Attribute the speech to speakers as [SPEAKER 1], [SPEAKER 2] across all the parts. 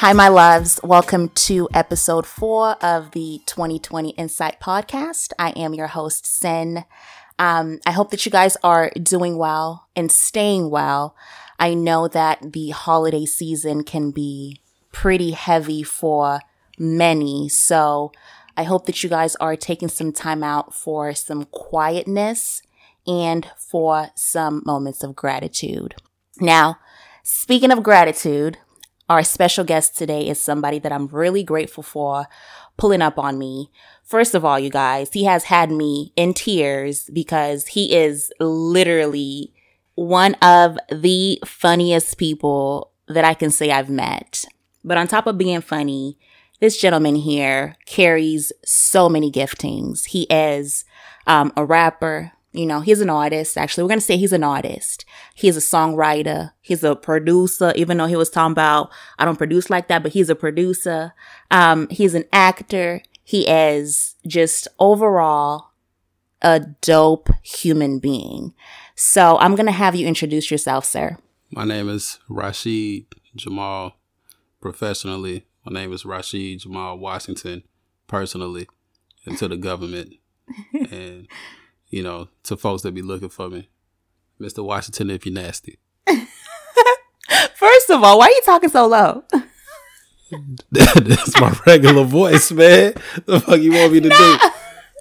[SPEAKER 1] Hi, my loves. Welcome to episode four of the 2020 Insight podcast. I am your host, Sen. Um, I hope that you guys are doing well and staying well. I know that the holiday season can be pretty heavy for many. So I hope that you guys are taking some time out for some quietness and for some moments of gratitude. Now, speaking of gratitude, our special guest today is somebody that I'm really grateful for pulling up on me. First of all, you guys, he has had me in tears because he is literally one of the funniest people that I can say I've met. But on top of being funny, this gentleman here carries so many giftings. He is um, a rapper, you know, he's an artist. Actually, we're going to say he's an artist. He's a songwriter. He's a producer, even though he was talking about, I don't produce like that, but he's a producer. Um, he's an actor. He is just overall a dope human being. So I'm going to have you introduce yourself, sir.
[SPEAKER 2] My name is Rashid Jamal professionally. My name is Rashid Jamal Washington personally and to the government. and you know, to folks that be looking for me. Mr. Washington, if you're nasty.
[SPEAKER 1] First of all, why are you talking so low?
[SPEAKER 2] That's my regular voice, man. The fuck you want me to do?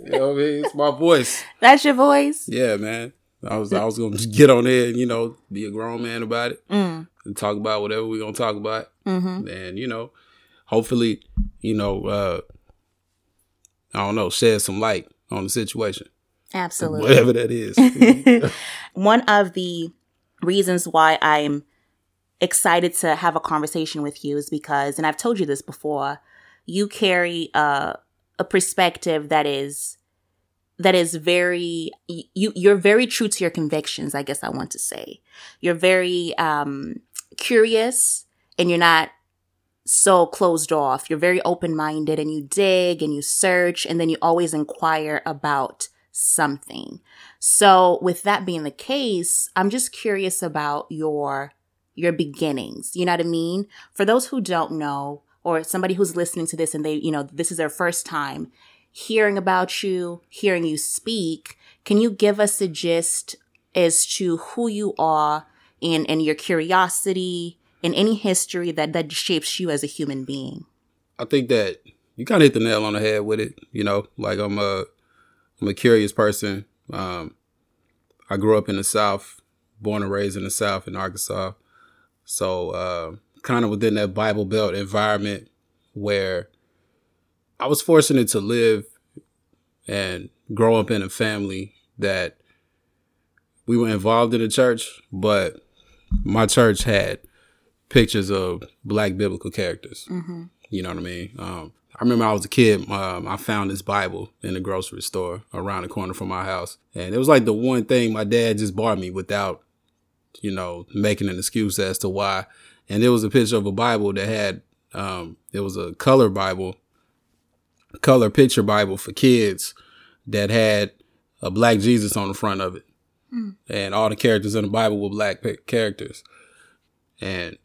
[SPEAKER 2] You know what I mean? It's my voice.
[SPEAKER 1] That's your voice?
[SPEAKER 2] Yeah, man. I was I was gonna just get on there and you know be a grown man about it mm. and talk about whatever we're gonna talk about, mm-hmm. and you know, hopefully, you know, uh, I don't know, shed some light on the situation.
[SPEAKER 1] Absolutely.
[SPEAKER 2] Whatever that is.
[SPEAKER 1] One of the reasons why I'm excited to have a conversation with you is because, and I've told you this before, you carry a, a perspective that is that is very you you're very true to your convictions i guess i want to say you're very um curious and you're not so closed off you're very open-minded and you dig and you search and then you always inquire about something. So with that being the case, I'm just curious about your your beginnings. You know what I mean? For those who don't know or somebody who's listening to this and they, you know, this is their first time hearing about you, hearing you speak, can you give us a gist as to who you are and and your curiosity and any history that that shapes you as a human being?
[SPEAKER 2] I think that you kind of hit the nail on the head with it. You know, like I'm a I'm a curious person. Um, I grew up in the South, born and raised in the South in Arkansas. So, uh, kind of within that Bible Belt environment where I was fortunate to live and grow up in a family that we were involved in the church, but my church had pictures of black biblical characters. Mm-hmm. You know what I mean? Um, I remember I was a kid. Um, I found this Bible in the grocery store around the corner from my house, and it was like the one thing my dad just bought me without, you know, making an excuse as to why. And it was a picture of a Bible that had, um, it was a color Bible, color picture Bible for kids that had a black Jesus on the front of it, mm. and all the characters in the Bible were black characters. And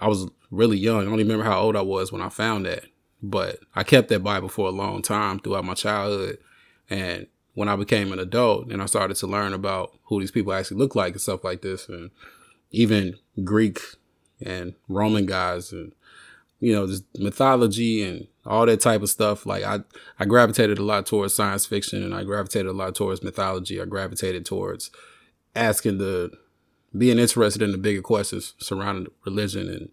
[SPEAKER 2] I was really young. I don't even remember how old I was when I found that but I kept that Bible for a long time throughout my childhood. And when I became an adult and I started to learn about who these people actually look like and stuff like this, and even Greek and Roman guys and you know, just mythology and all that type of stuff. Like I, I gravitated a lot towards science fiction and I gravitated a lot towards mythology. I gravitated towards asking the, being interested in the bigger questions surrounding religion and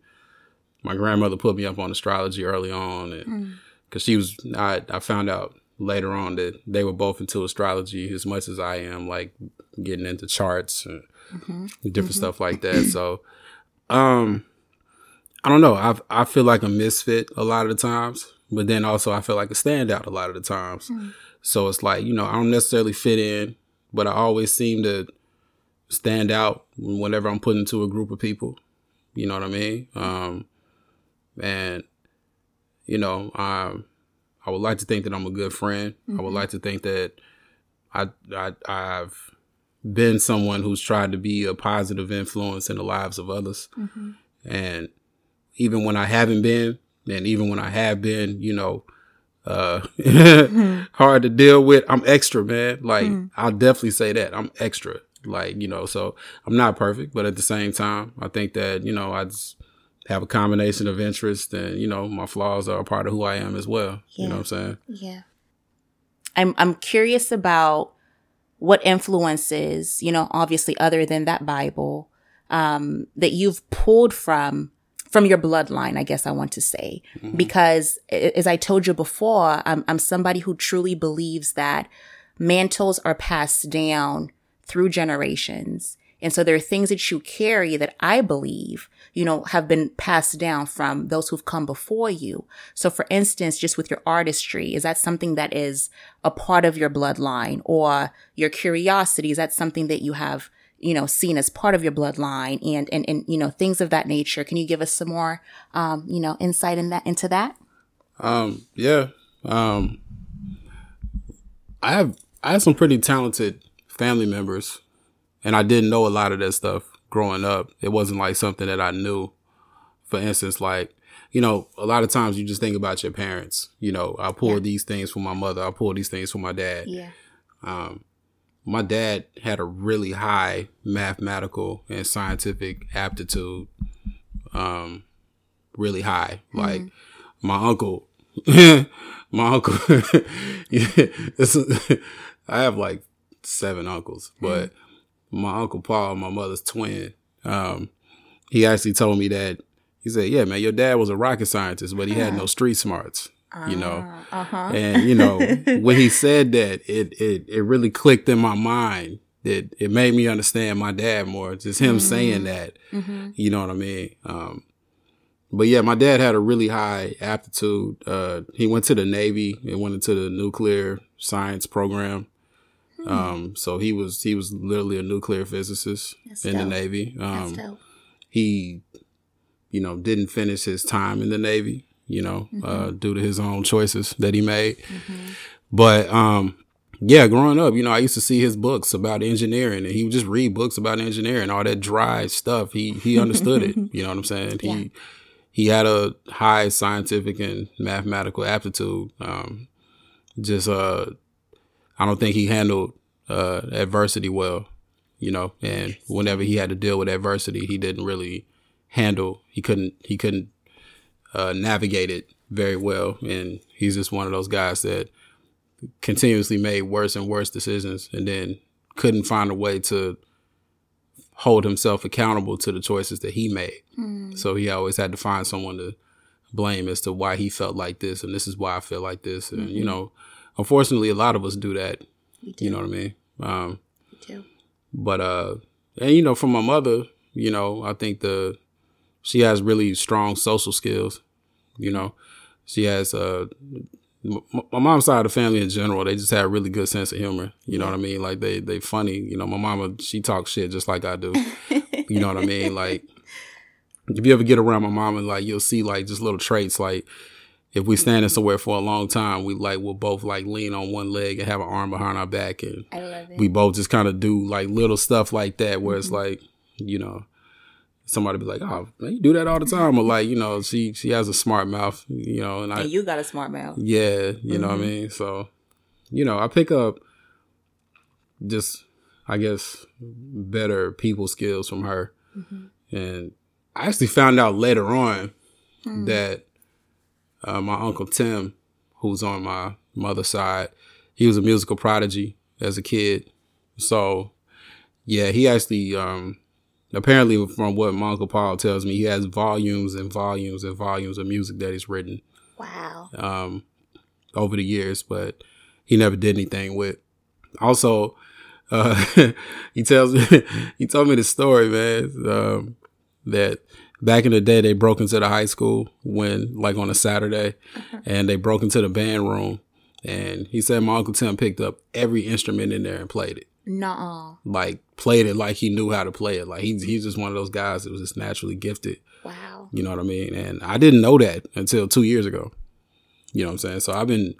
[SPEAKER 2] my grandmother put me up on astrology early on, and because mm. she was, I I found out later on that they were both into astrology as much as I am, like getting into charts and mm-hmm. different mm-hmm. stuff like that. So, um, I don't know. I I feel like a misfit a lot of the times, but then also I feel like a standout a lot of the times. Mm. So it's like you know I don't necessarily fit in, but I always seem to stand out whenever I'm put into a group of people. You know what I mean? Um, and you know, um, I would like to think that I'm a good friend. Mm-hmm. I would mm-hmm. like to think that I, I I've been someone who's tried to be a positive influence in the lives of others, mm-hmm. and even when I haven't been, and even when I have been, you know, uh, mm-hmm. hard to deal with. I'm extra, man. Like mm-hmm. I'll definitely say that I'm extra. Like you know, so I'm not perfect, but at the same time, I think that you know I just have a combination of interest, and you know, my flaws are a part of who I am as well. Yeah. You know what I'm saying?
[SPEAKER 1] Yeah. I'm I'm curious about what influences, you know, obviously other than that Bible, um, that you've pulled from from your bloodline, I guess I want to say, mm-hmm. because as I told you before, I'm, I'm somebody who truly believes that mantles are passed down through generations. And so there are things that you carry that I believe, you know, have been passed down from those who've come before you. So for instance, just with your artistry, is that something that is a part of your bloodline or your curiosity? Is that something that you have, you know, seen as part of your bloodline and, and, and, you know, things of that nature? Can you give us some more, um, you know, insight in that, into that?
[SPEAKER 2] Um, yeah. Um, I have, I have some pretty talented family members and I didn't know a lot of that stuff growing up. It wasn't like something that I knew. For instance, like, you know, a lot of times you just think about your parents. You know, I pull yeah. these things from my mother, I pull these things from my dad.
[SPEAKER 1] Yeah.
[SPEAKER 2] Um, my dad had a really high mathematical and scientific aptitude. Um, really high. Mm-hmm. Like my uncle, my uncle, yeah, I have like seven uncles, but mm-hmm my uncle Paul, my mother's twin, um, he actually told me that he said, "Yeah, man, your dad was a rocket scientist, but he had no street smarts." You know,
[SPEAKER 1] uh, uh-huh.
[SPEAKER 2] and you know when he said that, it it it really clicked in my mind. That it made me understand my dad more. Just him mm-hmm. saying that, mm-hmm. you know what I mean. Um, but yeah, my dad had a really high aptitude. Uh, he went to the Navy and went into the nuclear science program. Hmm. Um, so he was he was literally a nuclear physicist That's in dope. the Navy. Um, he, you know, didn't finish his time in the Navy. You know, uh, mm-hmm. uh, due to his own choices that he made. Mm-hmm. But um, yeah, growing up, you know, I used to see his books about engineering, and he would just read books about engineering, all that dry stuff. He he understood it. You know what I'm saying? Yeah. He he had a high scientific and mathematical aptitude. Um, just uh I don't think he handled uh, adversity well, you know. And whenever he had to deal with adversity, he didn't really handle. He couldn't. He couldn't uh, navigate it very well. And he's just one of those guys that continuously made worse and worse decisions, and then couldn't find a way to hold himself accountable to the choices that he made. Mm. So he always had to find someone to blame as to why he felt like this, and this is why I feel like this, and mm-hmm. you know unfortunately, a lot of us do that. Do. You know what I mean? Um, we do. But uh, and you know, from my mother, you know, I think the she has really strong social skills. You know, she has uh, my mom's side of the family in general, they just have a really good sense of humor. You know what I mean? Like they they funny. You know, my mama she talks shit just like I do. you know what I mean? Like if you ever get around my mama, like you'll see like just little traits like if we standing somewhere for a long time, we like we'll both like lean on one leg and have an arm behind our back, and we both just kind of do like little stuff like that, where mm-hmm. it's like, you know, somebody be like, "Oh, man, you do that all the time," or like, you know, she she has a smart mouth, you know, and I
[SPEAKER 1] and you got a smart mouth,
[SPEAKER 2] yeah, you mm-hmm. know what I mm-hmm. mean. So, you know, I pick up just, I guess, better people skills from her, mm-hmm. and I actually found out later on mm. that uh, my uncle Tim, who's on my mother's side, he was a musical prodigy as a kid. So, yeah, he actually, um, apparently, from what my uncle Paul tells me, he has volumes and volumes and volumes of music that he's written.
[SPEAKER 1] Wow.
[SPEAKER 2] Um, over the years, but he never did anything with. Also, uh, he tells me, he told me the story, man, um, that back in the day they broke into the high school when like on a Saturday uh-huh. and they broke into the band room and he said my uncle Tim picked up every instrument in there and played it.
[SPEAKER 1] No.
[SPEAKER 2] Like played it like he knew how to play it. Like he's he's just one of those guys that was just naturally gifted.
[SPEAKER 1] Wow.
[SPEAKER 2] You know what I mean? And I didn't know that until two years ago. You know what I'm saying? So I've been,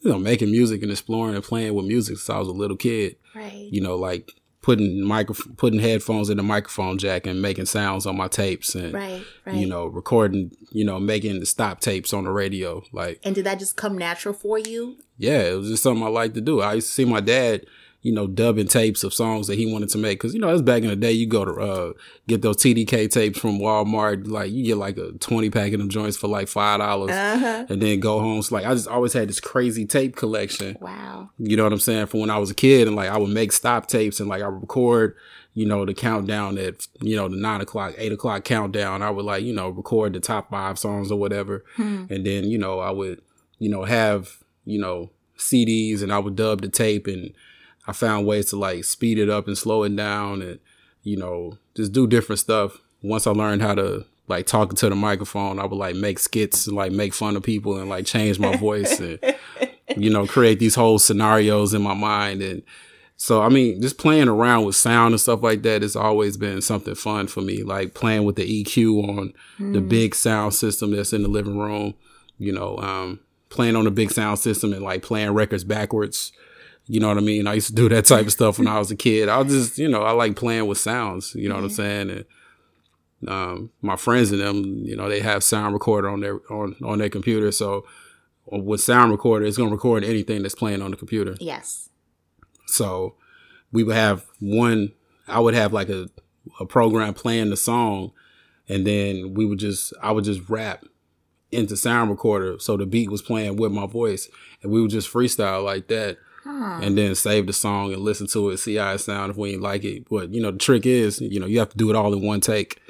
[SPEAKER 2] you know, making music and exploring and playing with music since I was a little kid.
[SPEAKER 1] Right.
[SPEAKER 2] You know, like putting micro putting headphones in the microphone jack and making sounds on my tapes and
[SPEAKER 1] Right, right.
[SPEAKER 2] you know recording you know making the stop tapes on the radio like
[SPEAKER 1] and did that just come natural for you?
[SPEAKER 2] yeah it was just something i like to do i used to see my dad you know dubbing tapes of songs that he wanted to make because you know that's back in the day you go to uh get those tdk tapes from walmart like you get like a 20 pack of them joints for like five dollars
[SPEAKER 1] Uh-huh.
[SPEAKER 2] and then go home so like i just always had this crazy tape collection
[SPEAKER 1] Wow.
[SPEAKER 2] you know what I'm saying? From when I was a kid, and like I would make stop tapes, and like I would record, you know, the countdown at you know the nine o'clock, eight o'clock countdown. I would like you know record the top five songs or whatever, and then you know I would you know have you know CDs, and I would dub the tape, and I found ways to like speed it up and slow it down, and you know just do different stuff. Once I learned how to like talking to the microphone, I would like make skits and like make fun of people and like change my voice and you know, create these whole scenarios in my mind. And so, I mean, just playing around with sound and stuff like that has always been something fun for me. Like playing with the EQ on the big sound system that's in the living room, you know, um, playing on the big sound system and like playing records backwards. You know what I mean? I used to do that type of stuff when I was a kid. I was just, you know, I like playing with sounds, you know what I'm saying? And, um, my friends and them, you know, they have sound recorder on their on on their computer. So with sound recorder, it's gonna record anything that's playing on the computer.
[SPEAKER 1] Yes.
[SPEAKER 2] So we would have one. I would have like a a program playing the song, and then we would just I would just rap into sound recorder, so the beat was playing with my voice, and we would just freestyle like that. And then save the song and listen to it, see how it sounds if we ain't like it. But you know, the trick is, you know, you have to do it all in one take.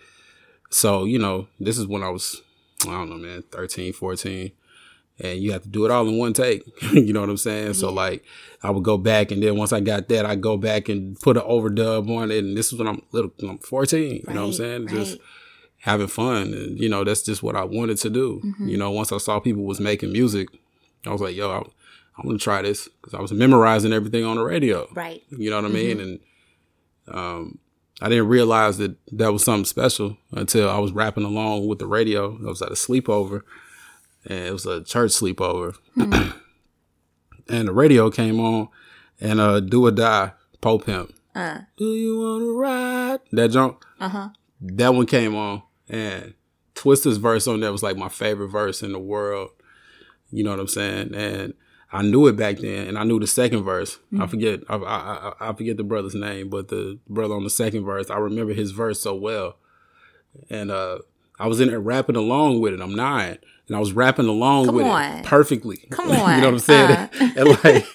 [SPEAKER 2] So, you know, this is when I was, I don't know, man, 13, 14. And you have to do it all in one take. you know what I'm saying? So, like, I would go back, and then once I got that, I go back and put an overdub on it. And this is when I'm little, when I'm 14. You know what I'm
[SPEAKER 1] Right,
[SPEAKER 2] saying? Just having fun. And, you know, that's just what I wanted to do.
[SPEAKER 1] Mm-hmm.
[SPEAKER 2] You know, once I saw people was making music, I was like, yo, I, I want to try this because I was memorizing everything on the radio.
[SPEAKER 1] Right.
[SPEAKER 2] You know what I mean? And um, I didn't realize that that was something special until I was rapping along with the radio. I was at a sleepover, and it was a church sleepover, and the radio came on, and uh, "Do or Die" Po Pimp.
[SPEAKER 1] Uh.
[SPEAKER 2] Do you wanna ride? That jump.
[SPEAKER 1] Uh huh.
[SPEAKER 2] That one came on, and Twista's verse on that was like my favorite verse in the world. You know what I'm saying? And I knew it back then, and I knew the second verse. I forget, I, I, I, forget the brother's name, but the brother on the second verse, I remember his verse so well. And uh, I was in there rapping along with it. I'm nine, and I was rapping along
[SPEAKER 1] Come
[SPEAKER 2] with
[SPEAKER 1] on.
[SPEAKER 2] it perfectly.
[SPEAKER 1] Come on,
[SPEAKER 2] you know what I'm saying?
[SPEAKER 1] Uh.
[SPEAKER 2] and like,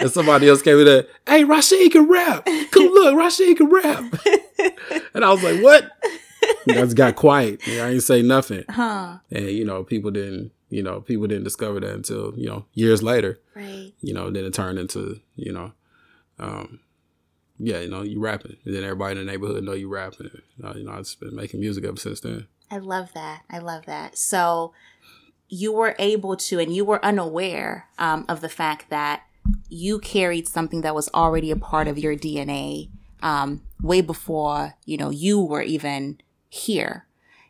[SPEAKER 2] and somebody else came in there, hey, Rashid can rap. Come look, Rashid can rap. and I was like, what? I just got quiet. I ain't say nothing.
[SPEAKER 1] Huh.
[SPEAKER 2] And you know, people didn't, you know, people didn't discover that until you know years later.
[SPEAKER 1] Right.
[SPEAKER 2] You know, then it turned into, you know, um, yeah, you know, you rapping, and then everybody in the neighborhood know you rapping. Uh, you know, I've just been making music ever since then.
[SPEAKER 1] I love that. I love that. So you were able to, and you were unaware um, of the fact that you carried something that was already a part of your DNA um, way before you know you were even here.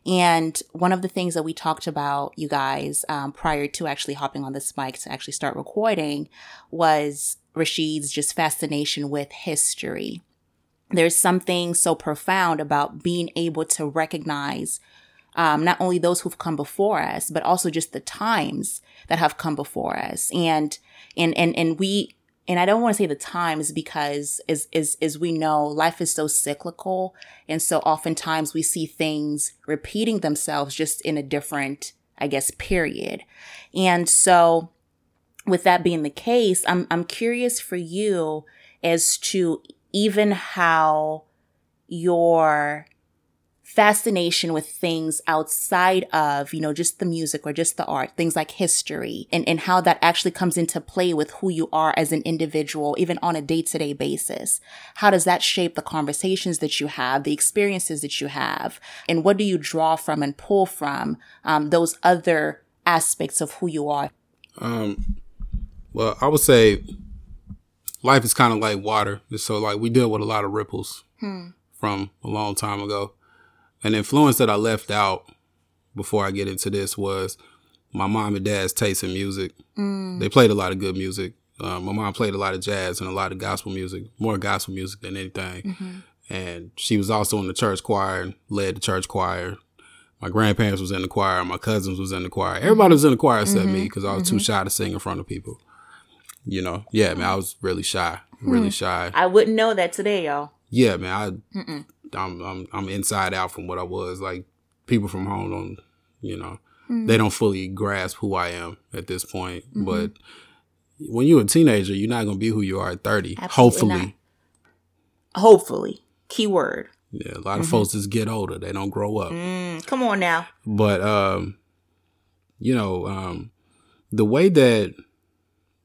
[SPEAKER 1] And one of the things that we talked about, you guys, um, prior to actually hopping on this mic to actually start recording, was Rashid's just fascination with history. There's something so profound about being able to recognize um, not only those who've come before us, but also just the times that have come before us. And and and and we and I don't want to say the times because as as as we know, life is so cyclical, and so oftentimes we see things repeating themselves just in a different, I guess, period. And so, with that being the case, I'm I'm curious for you as to even how your fascination with things outside of, you know, just the music or just the art, things like history and, and how that actually comes into play with who you are as an individual, even on a day to day basis. How does that shape the conversations that you have, the experiences that you have? And what do you draw from and pull from um, those other aspects of who you are?
[SPEAKER 2] Um, well, I would say life is kind of like water. So, like, we deal with a lot of ripples from a long time ago. An influence that I left out before I get into this was my mom and dad's taste in music. They played a lot of good music. Um, my mom played a lot of jazz and a lot of gospel music, more gospel music than anything.
[SPEAKER 1] Mm-hmm.
[SPEAKER 2] And she was also in the church choir and led the church choir. My grandparents was in the choir. My cousins was in the choir. Everybody was in the choir except me because I was too shy to sing in front of people. You know, yeah, man, I was really shy, really shy.
[SPEAKER 1] I wouldn't know that today, y'all.
[SPEAKER 2] Yeah, man, I, I'm, I'm, I'm inside out from what I was. Like people from home don't, you know, they don't fully grasp who I am at this point. But when you're a teenager, you're not gonna be who you are at 30.
[SPEAKER 1] Absolutely
[SPEAKER 2] Hopefully,
[SPEAKER 1] not. Hopefully. Keyword.
[SPEAKER 2] yeah. A lot of folks just get older; they don't grow up.
[SPEAKER 1] Mm, come on now.
[SPEAKER 2] but um you know um the way that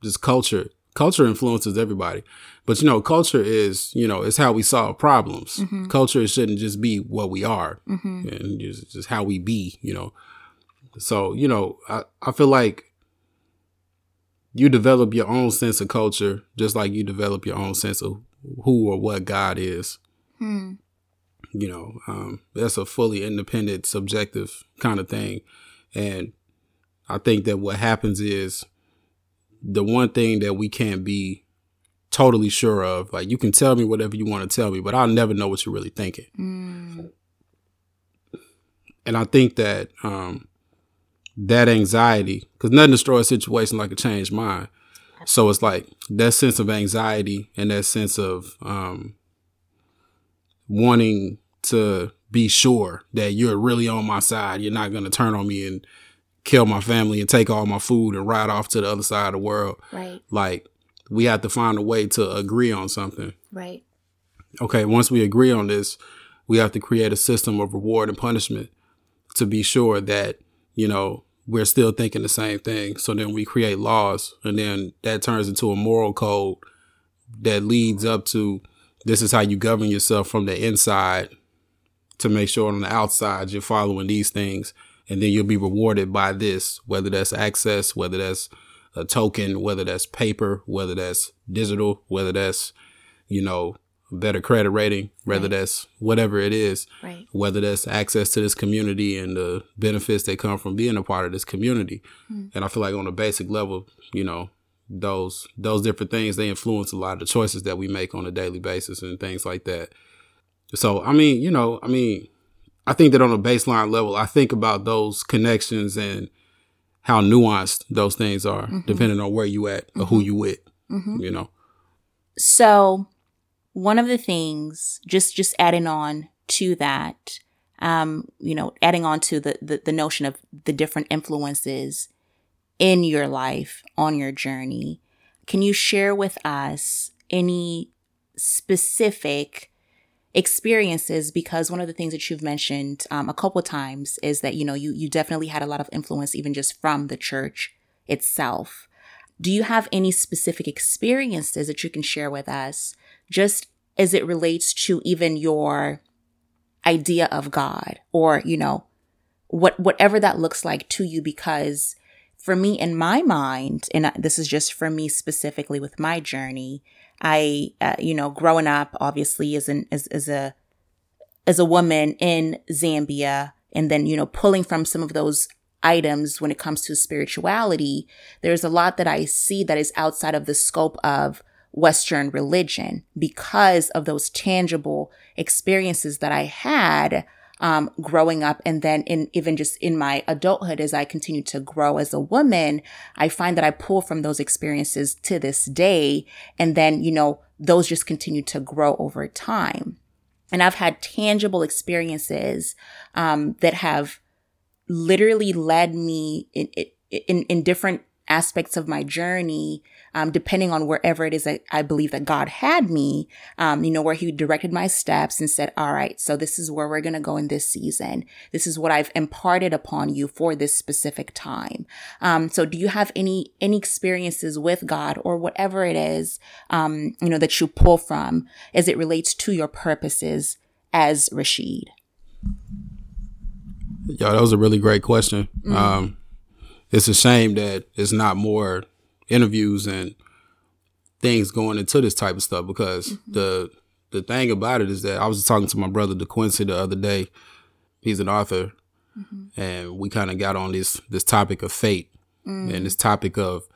[SPEAKER 2] this culture culture influences everybody but you know culture is you know it's how we solve problems. Culture shouldn't just be what we are and just, just how we be you know. So you know I, I feel like you develop your own sense of culture just like you develop your own sense of who or what god is.
[SPEAKER 1] Hmm.
[SPEAKER 2] you know um, that's a fully independent subjective kind of thing. And i think that what happens is the one thing that we can't be totally sure of like you can tell me whatever you want to tell me but i'll never know what you're really thinking
[SPEAKER 1] Mm.
[SPEAKER 2] and i think that um, that anxiety because nothing destroys a situation like a changed mind so it's like that sense of anxiety and that sense of um, wanting to be sure that you're really on my side. You're not going to turn on me and kill my family and take all my food and ride off to the other side of the world.
[SPEAKER 1] Right.
[SPEAKER 2] Like, we have to find a way to agree on something.
[SPEAKER 1] Right.
[SPEAKER 2] Okay, once we agree on this, we have to create a system of reward and punishment to be sure that, you know, we're still thinking the same thing. So then we create laws and then that turns into a moral code that leads up to this is how you govern yourself from the inside to make sure on the outside you're following these things and then you'll be rewarded by this whether that's access whether that's a token whether that's paper whether that's digital whether that's you know better credit rating whether
[SPEAKER 1] Right.
[SPEAKER 2] that's whatever it is
[SPEAKER 1] Right.
[SPEAKER 2] whether that's access to this community and the benefits that come from being a part of this community. Hmm. And I feel like on a basic level, you know, those those different things they influence a lot of the choices that we make on a daily basis and things like that. So I mean, you know, I mean, I think that on a baseline level, I think about those connections and how nuanced those things are, mm-hmm. depending on where you at or who mm-hmm. you with. Mm-hmm. You know.
[SPEAKER 1] So, one of the things, just just adding on to that, um, you know, adding on to the, the the notion of the different influences in your life on your journey, can you share with us any specific experiences because one of the things that you've mentioned um, a couple times is that you know you you definitely had a lot of influence even just from the church itself do you have any specific experiences that you can share with us just as it relates to even your idea of God or, you know, what, whatever that looks like to you? Because for me, in my mind, and this is just for me specifically with my journey, I, uh, you know, growing up obviously as an, as, as a, as a woman in Zambia and then, you know, pulling from some of those items when it comes to spirituality, there's a lot that I see that is outside of the scope of Western religion because of those tangible experiences that I had um, growing up. And then in even just in my adulthood, as I continue to grow as a woman, I find that I pull from those experiences to this day. And then, you know, those just continue to grow over time. And I've had tangible experiences um, that have literally led me in, in, in different aspects of my journey, um, depending on wherever it is that I believe that God had me, um, you know, where He directed my steps and said, All right, so this is where we're going to go in this season. This is what I've imparted upon you for this specific time. Um, so do you have any, any experiences with God or whatever it is, um, you know, that you pull from as it relates to your purposes as Rashid?
[SPEAKER 2] Yeah, that was a really great question. Um, it's a shame that it's not more interviews and things going into this type of stuff because the the thing about it is that I was talking to my brother DeQuincy the other day. He's an author, and we kind of got on this this topic of fate and this topic of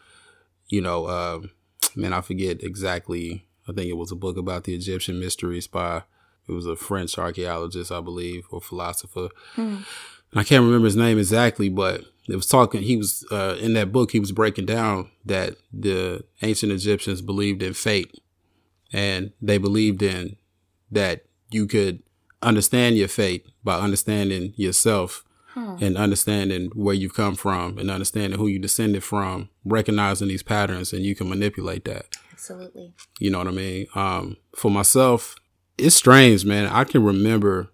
[SPEAKER 2] you know um, man, I forget exactly. I think it was a book about the Egyptian mysteries by it was a French archaeologist, I believe, or philosopher. Hmm. I can't remember his name exactly, but it was talking. He was uh, in that book. He was breaking down that the ancient Egyptians believed in fate, and they believed in that you could understand your fate by understanding yourself hmm. and understanding where you've come from and understanding who you descended from, recognizing these patterns, and you can manipulate that.
[SPEAKER 1] Absolutely.
[SPEAKER 2] You know what I mean? Um, for myself, it's strange, man. I can remember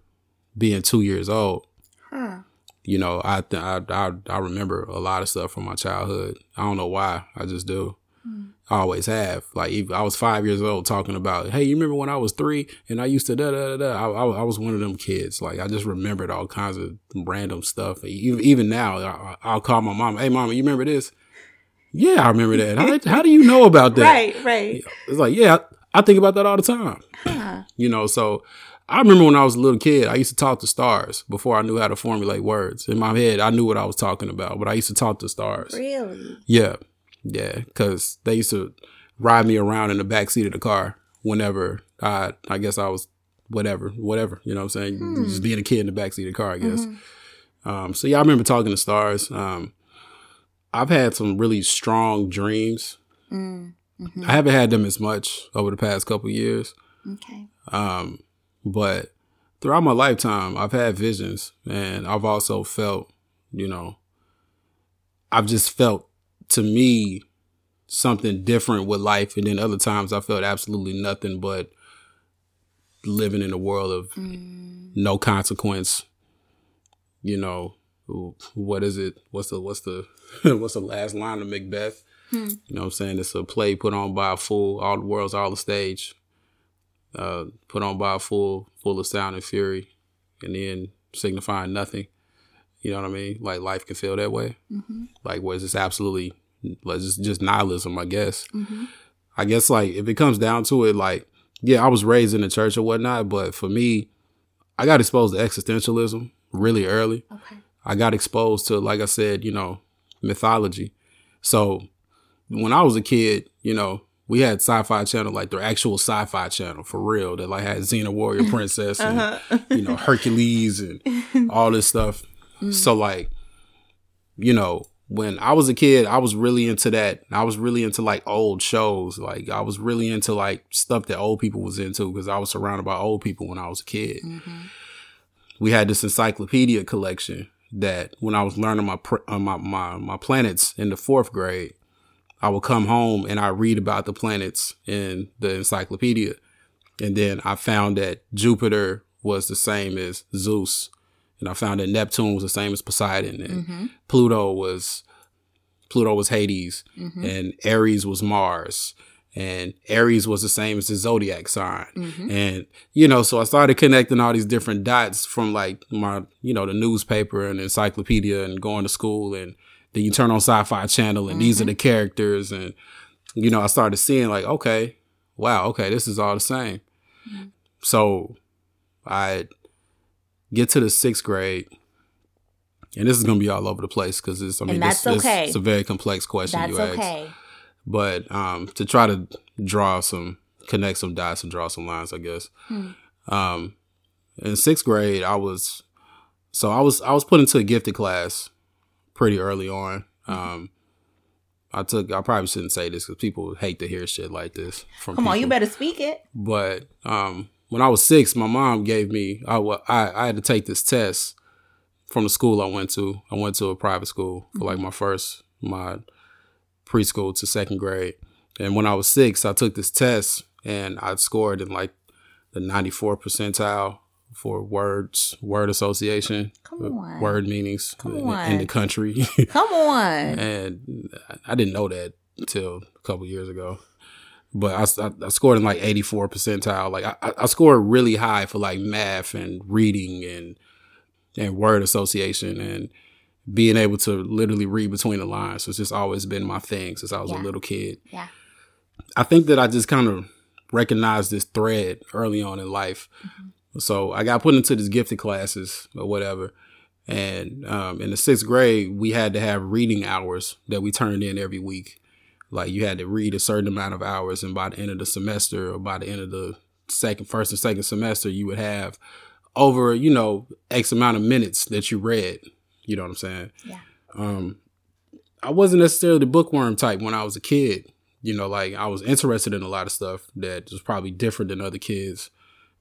[SPEAKER 2] being two years old. Huh. You know, I, th- I I I remember a lot of stuff from my childhood. I don't know why. I just do. Hmm. I always have. Like I was five years old talking about, hey, you remember when I was three and I used to da da da da. I, I, I was one of them kids. Like I just remembered all kinds of random stuff. Even even now, I, will call my mom. Hey, mama, you remember this? Yeah, I remember that. How, how do you know about that?
[SPEAKER 1] Right, right.
[SPEAKER 2] It's like, yeah, I, I think about that all the time. Huh. You know, so I remember when I was a little kid, I used to talk to stars before I knew how to formulate words. In my head, I knew what I was talking about, but I used to talk to stars.
[SPEAKER 1] Really?
[SPEAKER 2] Yeah. Yeah. Cause they used to ride me around in the back seat of the car whenever I, I guess I was whatever, whatever, you know what I'm saying? Hmm. Just being a kid in the back seat of the car, I guess. Mm-hmm. Um, so yeah, I remember talking to stars. Um, I've had some really strong dreams. Mm, mm-hmm. I haven't had them as much over the past couple years.
[SPEAKER 1] Okay.
[SPEAKER 2] Um, but throughout my lifetime, I've had visions and I've also felt, you know, I've just felt to me something different with life. And then other times I felt absolutely nothing but living in a world of mm. no consequence, you know, what is it? What's the what's the what's the last line of Macbeth? Hmm. You know what I'm saying? It's a play put on by a fool, all the world's all the stage. Uh, put on by a fool, full of sound and fury, and then signifying nothing. You know what I mean? Like life can feel that way. Mm-hmm. Like where it's just absolutely like just just nihilism, I guess. Mm-hmm. I guess like if it comes down to it, like yeah, I was raised in the church or whatnot, but for me, I got exposed to existentialism really early. Okay. I got exposed to, like I said, you know, mythology. So when I was a kid, you know, we had sci-fi channel, like the actual sci-fi channel for real, that like had Xena Warrior Princess and uh-huh. you know Hercules and all this stuff. Mm. So like, you know, when I was a kid, I was really into that. I was really into like old shows. Like I was really into like stuff that old people was into because I was surrounded by old people when I was a kid. Mm-hmm. We had this encyclopedia collection that when I was learning my uh, my, my my planets in the fourth grade, I would come home and I read about the planets in the encyclopedia, and then I found that Jupiter was the same as Zeus, and I found that Neptune was the same as Poseidon, and mm-hmm. Pluto was Pluto was Hades, mm-hmm. and Ares was Mars, and Aries was the same as the zodiac sign. Mm-hmm. And, you know, so I started connecting all these different dots from like my, you know, the newspaper and encyclopedia and going to school. And then you turn on Sci Fi Channel and mm-hmm. these are the mm-hmm. characters. And, you know, I started seeing like, okay, wow, okay, this is all the same. Mm-hmm. So I get to the sixth grade. And this is gonna be all over the place because it's. I mean,
[SPEAKER 1] that's
[SPEAKER 2] this,
[SPEAKER 1] okay.
[SPEAKER 2] it's a very complex question.
[SPEAKER 1] That's okay. Asked.
[SPEAKER 2] But um, to try to draw some, connect some dots and draw some lines, I guess. Hmm. Um, in sixth grade, I was, so I was, I was put into a gifted class pretty early on. Mm-hmm. Um, I took, I probably shouldn't say this because people hate to hear shit like this
[SPEAKER 1] from. Come people. on, you better speak it.
[SPEAKER 2] But um, when I was six, my mom gave me, I, I, I had to take this test from the school I went to. I went to a private school for mm-hmm. like my first, my preschool to second grade. And when I was six, I took this test and I scored in like the 94 percentile for words, word association,
[SPEAKER 1] Come on.
[SPEAKER 2] word meanings in, in the country.
[SPEAKER 1] Come on.
[SPEAKER 2] and I didn't know that until a couple years ago. But I, I, I, scored in like 84 percentile. Like I, I scored really high for like math and reading and and word association and being able to literally read between the lines has just always been my thing since I was
[SPEAKER 1] yeah.
[SPEAKER 2] a little kid.
[SPEAKER 1] Yeah.
[SPEAKER 2] I think that I just kind of recognized this thread early on in life. Mm-hmm. So I got put into these gifted classes or whatever. And um, in the sixth grade, we had to have reading hours that we turned in every week like you had to read a certain amount of hours, and by the end of the semester or by the end of the second, first and second semester, you would have over you know x amount of minutes that you read. You know what I'm saying?
[SPEAKER 1] Yeah.
[SPEAKER 2] Um, I wasn't necessarily the bookworm type when I was a kid. You know, like I was interested in a lot of stuff that was probably different than other kids,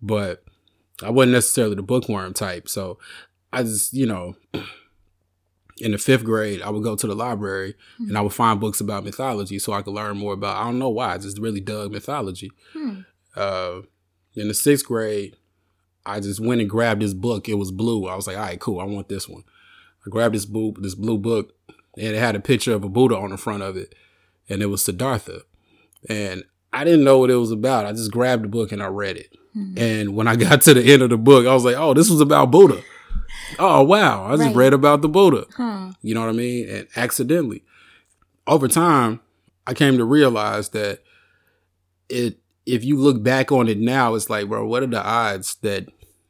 [SPEAKER 2] but I wasn't necessarily the bookworm type. So I just, you know, in the fifth grade, I would go to the library
[SPEAKER 1] Hmm.
[SPEAKER 2] and I would find books about mythology so I could learn more about. I don't know why, I just really dug mythology.
[SPEAKER 1] Hmm.
[SPEAKER 2] Uh, in the sixth grade, I just went and grabbed this book. It was blue. I was like, all right, cool. I want this one. I grabbed this blue, this blue book, and it had a picture of a Buddha on the front of it, and it was Siddhartha. And I didn't know what it was about. I just grabbed the book and I read it.
[SPEAKER 1] Hmm.
[SPEAKER 2] And when I got to the end of the book, I was like, oh, this was about Buddha. Oh, wow. I just
[SPEAKER 1] Right.
[SPEAKER 2] read about the Buddha.
[SPEAKER 1] Hmm.
[SPEAKER 2] You know what I mean? And accidentally. Over time, I came to realize that it if you look back on it now, it's like, bro, what are the odds that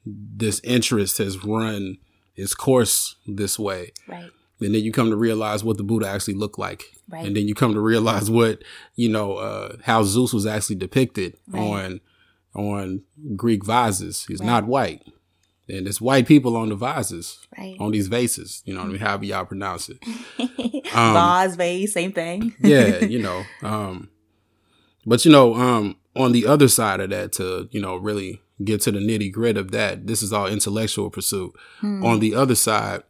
[SPEAKER 2] this interest has run its course this way?
[SPEAKER 1] Right.
[SPEAKER 2] And then you come to realize what the Buddha actually looked like.
[SPEAKER 1] Right.
[SPEAKER 2] And then you come to realize what, you know, uh, how Zeus was actually depicted
[SPEAKER 1] Right.
[SPEAKER 2] on on Greek vases. He's
[SPEAKER 1] Right.
[SPEAKER 2] not white. And it's white people on the vases,
[SPEAKER 1] Right.
[SPEAKER 2] on these vases, you know what I mean? However y'all pronounce it. Um,
[SPEAKER 1] Vase, vase, same thing.
[SPEAKER 2] yeah, you know. Um, but you know, um, on the other side of that, to you know, really get to the nitty grit of that, this is all intellectual pursuit.
[SPEAKER 1] Hmm.
[SPEAKER 2] On the other side,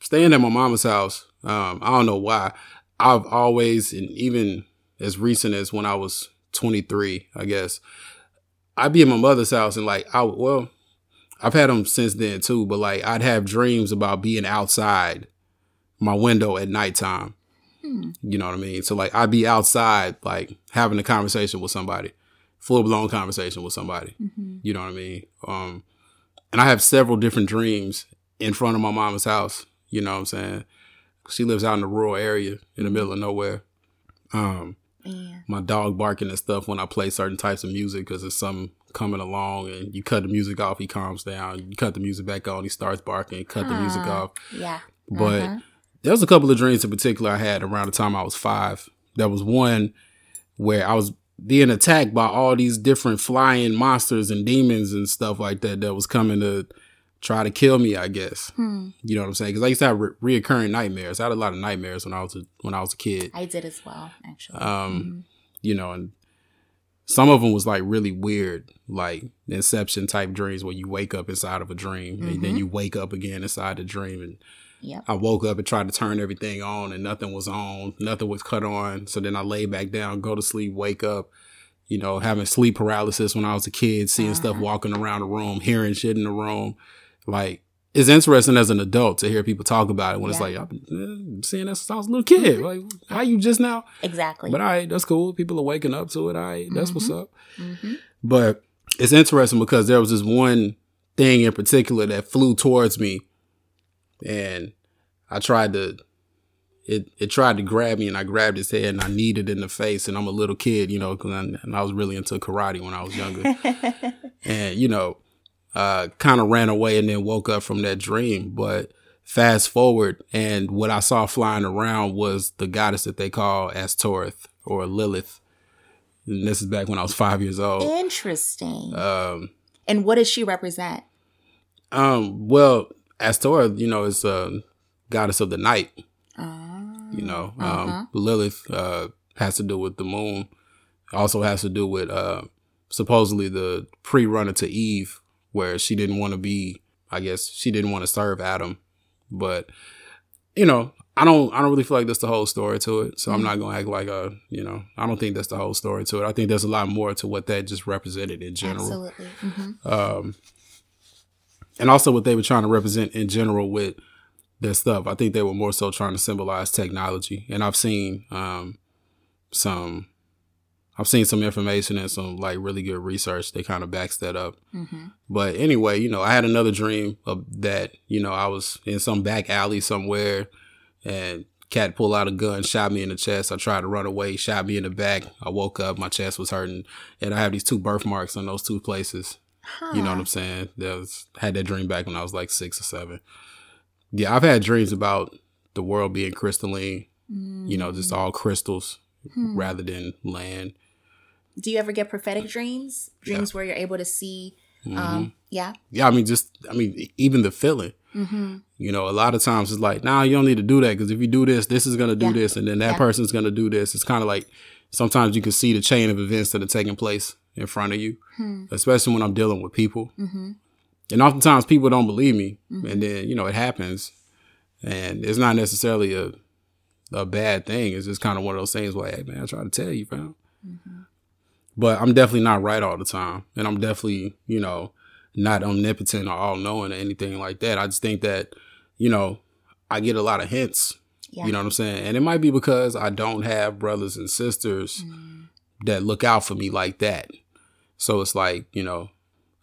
[SPEAKER 2] staying at my mama's house, um, I don't know why. I've always, and even as recent as when I was 23, I guess, I'd be at my mother's house and like, I well, I've had them since then too, but like I'd have dreams about being outside my window at nighttime.
[SPEAKER 1] Hmm.
[SPEAKER 2] You know what I mean? So like I'd be outside, like having a conversation with somebody, full blown conversation with somebody.
[SPEAKER 1] Mhm.
[SPEAKER 2] You know what I mean? Um, and I have several different dreams in front of my mama's house. You know what I'm saying? She lives out in the rural area in the middle of nowhere. Um,
[SPEAKER 1] Yeah.
[SPEAKER 2] my dog barking and stuff when I play certain types of music because there's something coming along and you cut the music off, he calms down. You cut the music back on, he starts barking. Cut the music off.
[SPEAKER 1] Yeah.
[SPEAKER 2] But
[SPEAKER 1] Uh-huh.
[SPEAKER 2] there was a couple of dreams in particular I had around the time I was five. There was one where I was being attacked by all these different flying monsters and demons and stuff like that that was coming to try to kill me. I guess
[SPEAKER 1] Hmm.
[SPEAKER 2] you know what I'm saying because I used to have re- reoccurring nightmares. I had a lot of nightmares when I was a, when I was a kid.
[SPEAKER 1] I did as well, actually.
[SPEAKER 2] Um, you know, and some of them was like really weird, like Inception type dreams where you wake up inside of a dream and then
[SPEAKER 1] Mhm.
[SPEAKER 2] you wake up again inside the dream and
[SPEAKER 1] Yep.
[SPEAKER 2] I woke up and tried to turn everything on and nothing was on, nothing was cut on. So then I lay back down, go to sleep, wake up, you know, having sleep paralysis when I was a kid, seeing stuff
[SPEAKER 1] Uh-huh.
[SPEAKER 2] walking around the room, hearing shit in the room. Like, it's interesting as an adult to hear people talk about it when it's like, I've been uh, seeing that since I was a little kid. Like, how you just now?
[SPEAKER 1] Exactly.
[SPEAKER 2] But all right, that's cool. People are waking up to it. All right, that's what's up.
[SPEAKER 1] hmm
[SPEAKER 2] But it's interesting because there was this one thing in particular that flew towards me, and I tried to. It it tried to grab me, and I grabbed its head, and I kneed it in the face. And I'm a little kid, you know, 'cause I, and I was really into karate when I was younger, and you know, uh, kind of ran away and then woke up from that dream. But fast forward, and what I saw flying around was the goddess that they call Astoreth or Lilith. And this is back when I was five years old.
[SPEAKER 1] Interesting.
[SPEAKER 2] Um,
[SPEAKER 1] and what does she represent?
[SPEAKER 2] um, well, Astoreth, you know, is a goddess of the night.
[SPEAKER 1] Ah,
[SPEAKER 2] You know,
[SPEAKER 1] uh-huh.
[SPEAKER 2] um, Lilith uh, has to do with the moon. Also has to do with uh, supposedly the pre-runner to Eve, where she didn't want to be. I guess she didn't want to serve Adam, but you know, I don't. I don't really feel like that's the whole story to it. So I'm
[SPEAKER 1] Mhm.
[SPEAKER 2] not gonna act like a. You know, I don't think that's the whole story to it. I think there's a lot more to what that just represented in general.
[SPEAKER 1] Absolutely. hmm
[SPEAKER 2] um, and also what they were trying to represent in general with their stuff. I think they were more so trying to symbolize technology. And I've seen um, some, I've seen some information and some like really good research that kind of backs that up.
[SPEAKER 1] hmm
[SPEAKER 2] But anyway, you know, I had another dream of that. You know, I was in some back alley somewhere, and cat pulled out a gun, shot me in the chest. I tried to run away, shot me in the back. I woke up, my chest was hurting, and I have these two birthmarks on those two places. You know what I'm saying? That was had that dream back when I was like six or seven. Yeah, I've had dreams about the world being crystalline. You know, just all crystals.
[SPEAKER 1] Hmm.
[SPEAKER 2] rather than land.
[SPEAKER 1] Do you ever get prophetic dreams? Dreams where you're able to see
[SPEAKER 2] Mm-hmm.
[SPEAKER 1] um yeah.
[SPEAKER 2] Yeah, I mean, just I mean, even the feeling.
[SPEAKER 1] Mhm.
[SPEAKER 2] You know, a lot of times it's like, nah, you don't need to do that because if you do this, this is gonna do
[SPEAKER 1] Yeah.
[SPEAKER 2] this, and then that
[SPEAKER 1] Yeah.
[SPEAKER 2] person's gonna do this. It's kind of like sometimes you can see the chain of events that are taking place in front of you,
[SPEAKER 1] Hmm.
[SPEAKER 2] especially when I'm dealing with people.
[SPEAKER 1] Mhm.
[SPEAKER 2] And oftentimes people don't believe me,
[SPEAKER 1] Mm-hmm.
[SPEAKER 2] and then you know it happens, and it's not necessarily a a bad thing. It's just kind of one of those things where, hey man, I try to tell you, fam.
[SPEAKER 1] Mm-hmm.
[SPEAKER 2] But I'm definitely not right all the time, and I'm definitely you know not omnipotent or all knowing or anything like that. I just think that you know I get a lot of hints.
[SPEAKER 1] Yeah.
[SPEAKER 2] You know what I'm saying? And it might be because I don't have brothers and sisters
[SPEAKER 1] Mm.
[SPEAKER 2] that look out for me like that. So it's like, you know,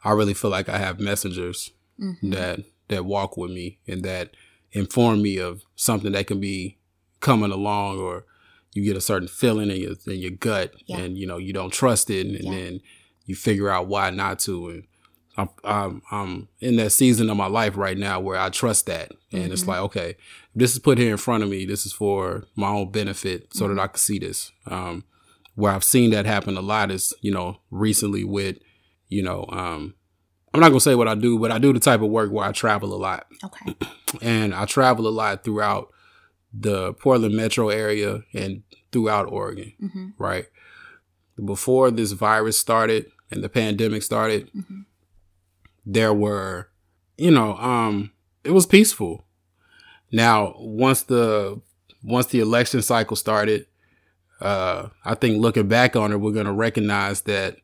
[SPEAKER 2] I really feel like I have messengers
[SPEAKER 1] Mhm.
[SPEAKER 2] that that walk with me and that inform me of something that can be coming along or you get a certain feeling in your in your gut
[SPEAKER 1] Yeah.
[SPEAKER 2] and you know you don't trust it and,
[SPEAKER 1] Yeah.
[SPEAKER 2] then you figure out why not to and I'm, I'm I'm in that season of my life right now where I trust that and it's
[SPEAKER 1] Mhm.
[SPEAKER 2] like okay this is put here in front of me this is for my own benefit so
[SPEAKER 1] Mm-hmm.
[SPEAKER 2] that I can see this um where I've seen that happen a lot is you know recently with you know um I'm not gonna say what I do but I do the type of work where I travel a lot
[SPEAKER 1] Okay.
[SPEAKER 2] and I travel a lot throughout the Portland metro area and throughout Oregon,
[SPEAKER 1] hmm
[SPEAKER 2] right? Before this virus started and the pandemic started,
[SPEAKER 1] hmm
[SPEAKER 2] there were, you know, um, it was peaceful. Now, once the once the election cycle started, uh, I think looking back on it, we're gonna recognize that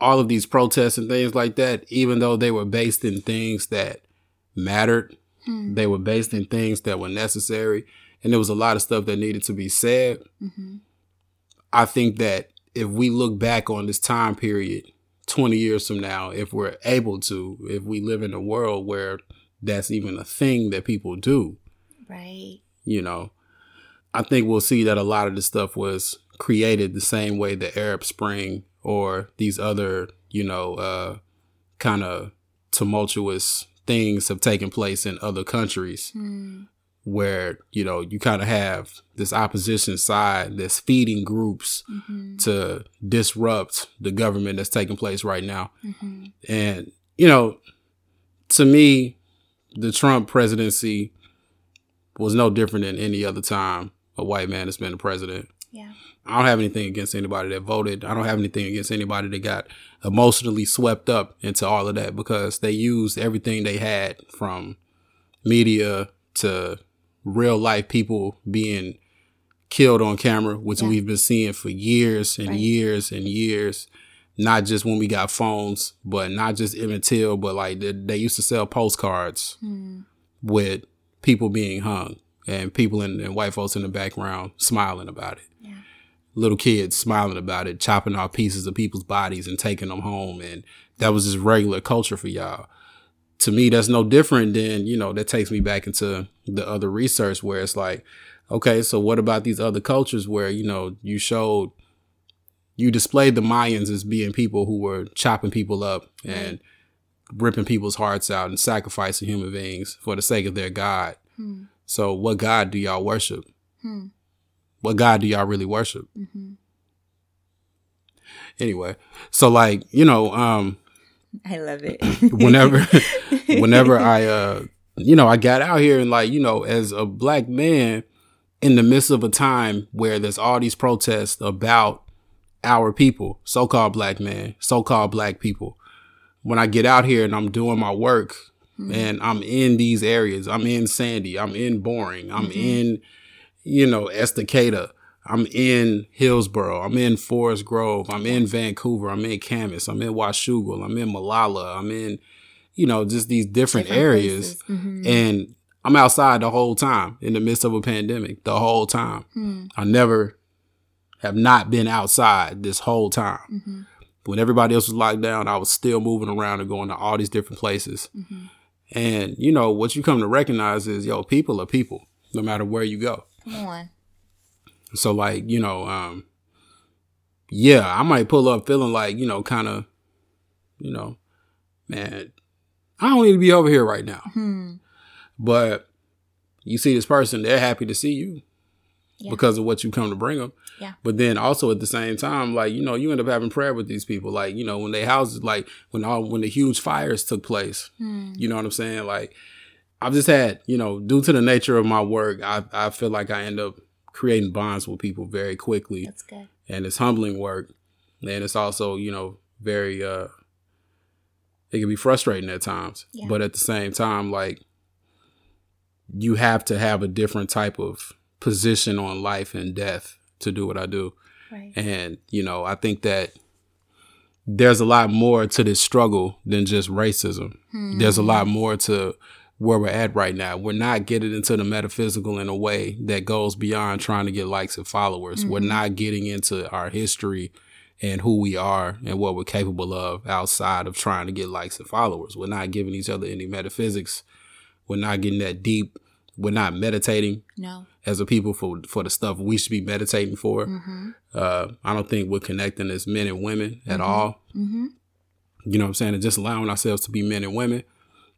[SPEAKER 2] all of these protests and things like that, even though they were based in things that mattered,
[SPEAKER 1] Hmm.
[SPEAKER 2] they were based in things that were necessary, and there was a lot of stuff that needed to be said.
[SPEAKER 1] hmm
[SPEAKER 2] I think that if we look back on this time period 20 years from now, if we're able to, if we live in a world where that's even a thing that people do,
[SPEAKER 1] Right.
[SPEAKER 2] you know, I think we'll see that a lot of this stuff was created the same way the Arab Spring or these other, you know, uh, kind of tumultuous things have taken place in other countries
[SPEAKER 1] Hmm.
[SPEAKER 2] where, you know, you kind of have this opposition side that's feeding groups
[SPEAKER 1] hmm
[SPEAKER 2] to disrupt the government that's taking place right now.
[SPEAKER 1] hmm
[SPEAKER 2] And, you know, to me, the Trump presidency was no different than any other time a white man has been the president.
[SPEAKER 1] Yeah.
[SPEAKER 2] I don't have anything against anybody that voted. I don't have anything against anybody that got emotionally swept up into all of that because they used everything they had from media to real life people being killed on camera, which
[SPEAKER 1] Yeah.
[SPEAKER 2] we've been seeing for years and
[SPEAKER 1] Right.
[SPEAKER 2] years and years. Not just when we got phones, but not just Emmett Till, but like they, they used to sell postcards
[SPEAKER 1] Hmm.
[SPEAKER 2] with people being hung and people in, and white folks in the background smiling about it.
[SPEAKER 1] Yeah.
[SPEAKER 2] Little kids smiling about it, chopping off pieces of people's bodies and taking them home. And that was just regular culture for y'all. To me, that's no different than, you know, that takes me back into the other research where it's like, okay, so what about these other cultures where, you know, you showed, you displayed the Mayans as being people who were chopping people up and ripping people's hearts out and sacrificing human beings for the sake of their God.
[SPEAKER 1] Hmm.
[SPEAKER 2] So, what God do y'all worship?
[SPEAKER 1] Hmm.
[SPEAKER 2] What God do y'all really worship?
[SPEAKER 1] hmm
[SPEAKER 2] Anyway, so like you know, um,
[SPEAKER 1] I love it.
[SPEAKER 2] whenever, whenever I, uh, you know, I got out here and like you know, as a black man in the midst of a time where there's all these protests about our people, so-called black men, so-called black people. When I get out here and I'm doing my work and I'm in these areas, I'm in Sandy, I'm in Boring, I'm
[SPEAKER 1] Mhm.
[SPEAKER 2] in, you know, Estacada, I'm in Hillsboro, I'm in Forest Grove, I'm in Vancouver, I'm in Camas, I'm in Washougal, I'm in Molalla, I'm in, you know, just these different, areas.
[SPEAKER 1] hmm
[SPEAKER 2] And I'm outside the whole time in the midst of a pandemic, the whole time.
[SPEAKER 1] hmm.
[SPEAKER 2] I never have not been outside this whole time.
[SPEAKER 1] hmm
[SPEAKER 2] When everybody else was locked down, I was still moving around and going to all these different places.
[SPEAKER 1] hmm
[SPEAKER 2] And, you know, what you come to recognize is, yo, people are people, no matter where you go.
[SPEAKER 1] Come on.
[SPEAKER 2] So, like, you know, um, yeah, I might pull up feeling like, you know, kind of, you know, man, I don't need to be over here right now.
[SPEAKER 1] Hmm.
[SPEAKER 2] But you see this person, they're happy to see you.
[SPEAKER 1] Yeah.
[SPEAKER 2] because of what you come to bring them.
[SPEAKER 1] Yeah.
[SPEAKER 2] But then also at the same time, like you know, you end up having prayer with these people. Like you know, when they houses, like when all when the huge fires took place,
[SPEAKER 1] Hmm.
[SPEAKER 2] you know what I'm saying? Like I've just had, you know, due to the nature of my work, I I feel like I end up creating bonds with people very quickly,
[SPEAKER 1] That's good.
[SPEAKER 2] and it's humbling work, and it's also you know very uh it can be frustrating at times,
[SPEAKER 1] Yeah.
[SPEAKER 2] but at the same time, like you have to have a different type of position on life and death to do what I do.
[SPEAKER 1] Right.
[SPEAKER 2] And, you know, I think that there's a lot more to this struggle than just racism. There's a lot more to where we're at right now. We're not getting into the metaphysical in a way that goes beyond trying to get likes and followers. We're not getting into our history and who we are and what we're capable of outside of trying to get likes and followers. We're not giving each other any metaphysics. We're not getting that deep. We're not meditating
[SPEAKER 1] No.
[SPEAKER 2] as a people for for the stuff we should be meditating for.
[SPEAKER 1] Mm-hmm.
[SPEAKER 2] Uh, I don't think we're connecting as men and women at all.
[SPEAKER 1] Mm-hmm.
[SPEAKER 2] You know what I'm saying? And just allowing ourselves to be men and women.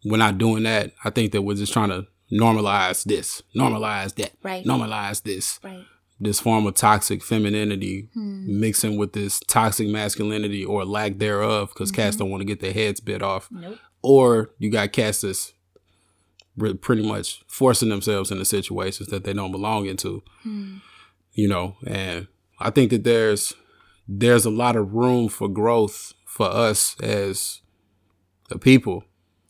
[SPEAKER 2] We're not doing that. I think that we're just trying to normalize this, normalize that,
[SPEAKER 1] Right.
[SPEAKER 2] normalize this,
[SPEAKER 1] Right.
[SPEAKER 2] this form of toxic femininity hmm. mixing with this toxic masculinity or lack thereof because cats mm-hmm. don't want to get their heads bit off.
[SPEAKER 1] Nope.
[SPEAKER 2] Or you got cats that's re- pretty much forcing themselves into situations that they don't belong into hmm. you know and i think that there's there's a lot of room for growth for us as a people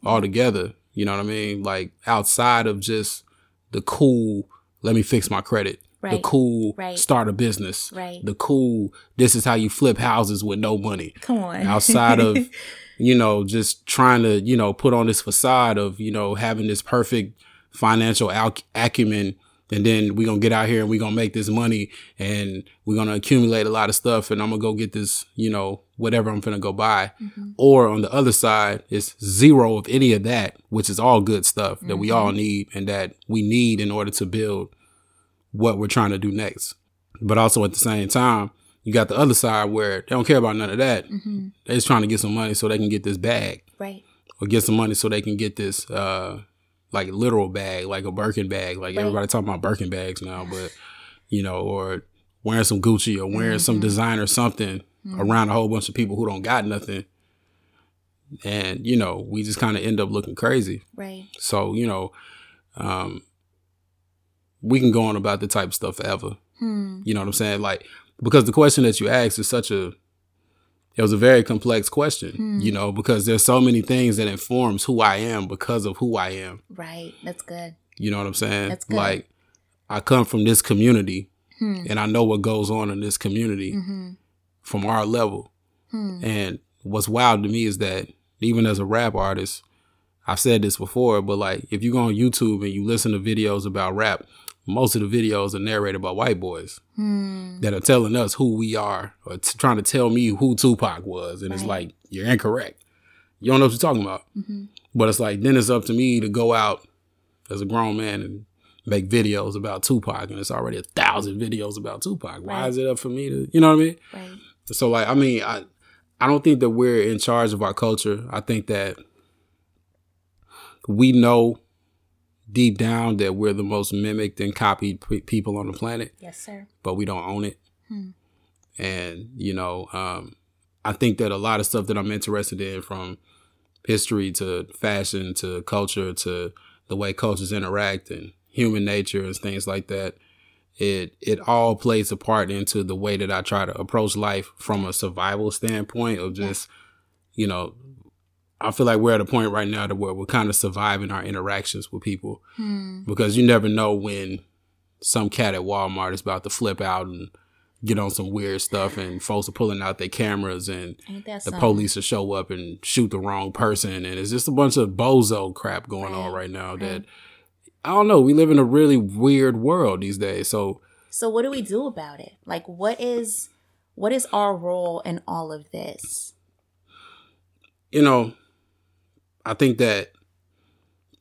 [SPEAKER 2] all together you know what i mean like outside of just the cool let me fix my credit the cool
[SPEAKER 1] Right.
[SPEAKER 2] start a business
[SPEAKER 1] Right.
[SPEAKER 2] the cool this is how you flip houses with no money
[SPEAKER 1] Come on.
[SPEAKER 2] outside of you know just trying to you know put on this facade of you know having this perfect financial al- acumen and then we're gonna get out here and we're gonna make this money and we're gonna accumulate a lot of stuff and i'm gonna go get this you know whatever i'm gonna go buy. Mm-hmm. Or on the other side it's zero of any of that which is all good stuff that we all mm-hmm. need and that we need in order to build what we're trying to do next. But also at the same time you got the other side where they don't care about none of that. Mm-hmm. They're just trying to get some money so they can get this bag.
[SPEAKER 1] Right.
[SPEAKER 2] or get some money so they can get this uh like literal bag, like a Birkin bag. Like
[SPEAKER 1] Right.
[SPEAKER 2] everybody talking about Birkin bags now, but you know, or wearing some Gucci or wearing some designer something around a whole bunch of people who don't got nothing. And, you know, we just kind of end up looking crazy.
[SPEAKER 1] Right.
[SPEAKER 2] So, you know, um we can go on about the type of stuff forever.
[SPEAKER 1] Hmm.
[SPEAKER 2] You know what I'm saying? Like because the question that you asked is such a it was a very complex question, you know, because there's so many things that informs who I am because of who I am.
[SPEAKER 1] Right. That's good.
[SPEAKER 2] You know what I'm saying?
[SPEAKER 1] That's good.
[SPEAKER 2] Like I come from this community
[SPEAKER 1] Hmm.
[SPEAKER 2] and I know what goes on in this community
[SPEAKER 1] Mm-hmm.
[SPEAKER 2] From our level.
[SPEAKER 1] Hmm.
[SPEAKER 2] And what's wild to me is that even as a rap artist, I've said this before, but like if you go on YouTube and you listen to videos about rap, most of the videos are narrated by white boys
[SPEAKER 1] Hmm.
[SPEAKER 2] that are telling us who we are or t- trying to tell me who Tupac was. And it's like, you're incorrect. You don't know what you're talking about.
[SPEAKER 1] Mm-hmm.
[SPEAKER 2] But it's like, then it's up to me to go out as a grown man and make videos about Tupac. And it's already a thousand videos about Tupac. Why
[SPEAKER 1] Right.
[SPEAKER 2] is it up for me to, you know what I mean?
[SPEAKER 1] Right.
[SPEAKER 2] So like, I mean, I, I don't think that we're in charge of our culture. I think that we know deep down that we're the most mimicked and copied pe- people on the planet
[SPEAKER 1] Yes, sir.
[SPEAKER 2] but we don't own it.
[SPEAKER 1] Hmm.
[SPEAKER 2] And you know, um, I think that a lot of stuff that I'm interested in, from history to fashion to culture to the way cultures interact and human nature and things like that, it it all plays a part into the way that I try to approach life from a survival standpoint of just, you know. I feel like we're at a point right now to where we're kind of surviving our interactions with people
[SPEAKER 1] Hmm.
[SPEAKER 2] because you never know when some cat at Walmart is about to flip out and get on some weird stuff, and folks are pulling out their cameras, and the
[SPEAKER 1] something?
[SPEAKER 2] police will show up and shoot the wrong person, and it's just a bunch of bozo crap going on
[SPEAKER 1] Right,
[SPEAKER 2] right now.
[SPEAKER 1] right.
[SPEAKER 2] That I don't know. We live in a really weird world these days, so
[SPEAKER 1] So what do we do about it? Like what is what is our role in all of this?
[SPEAKER 2] you know, I think that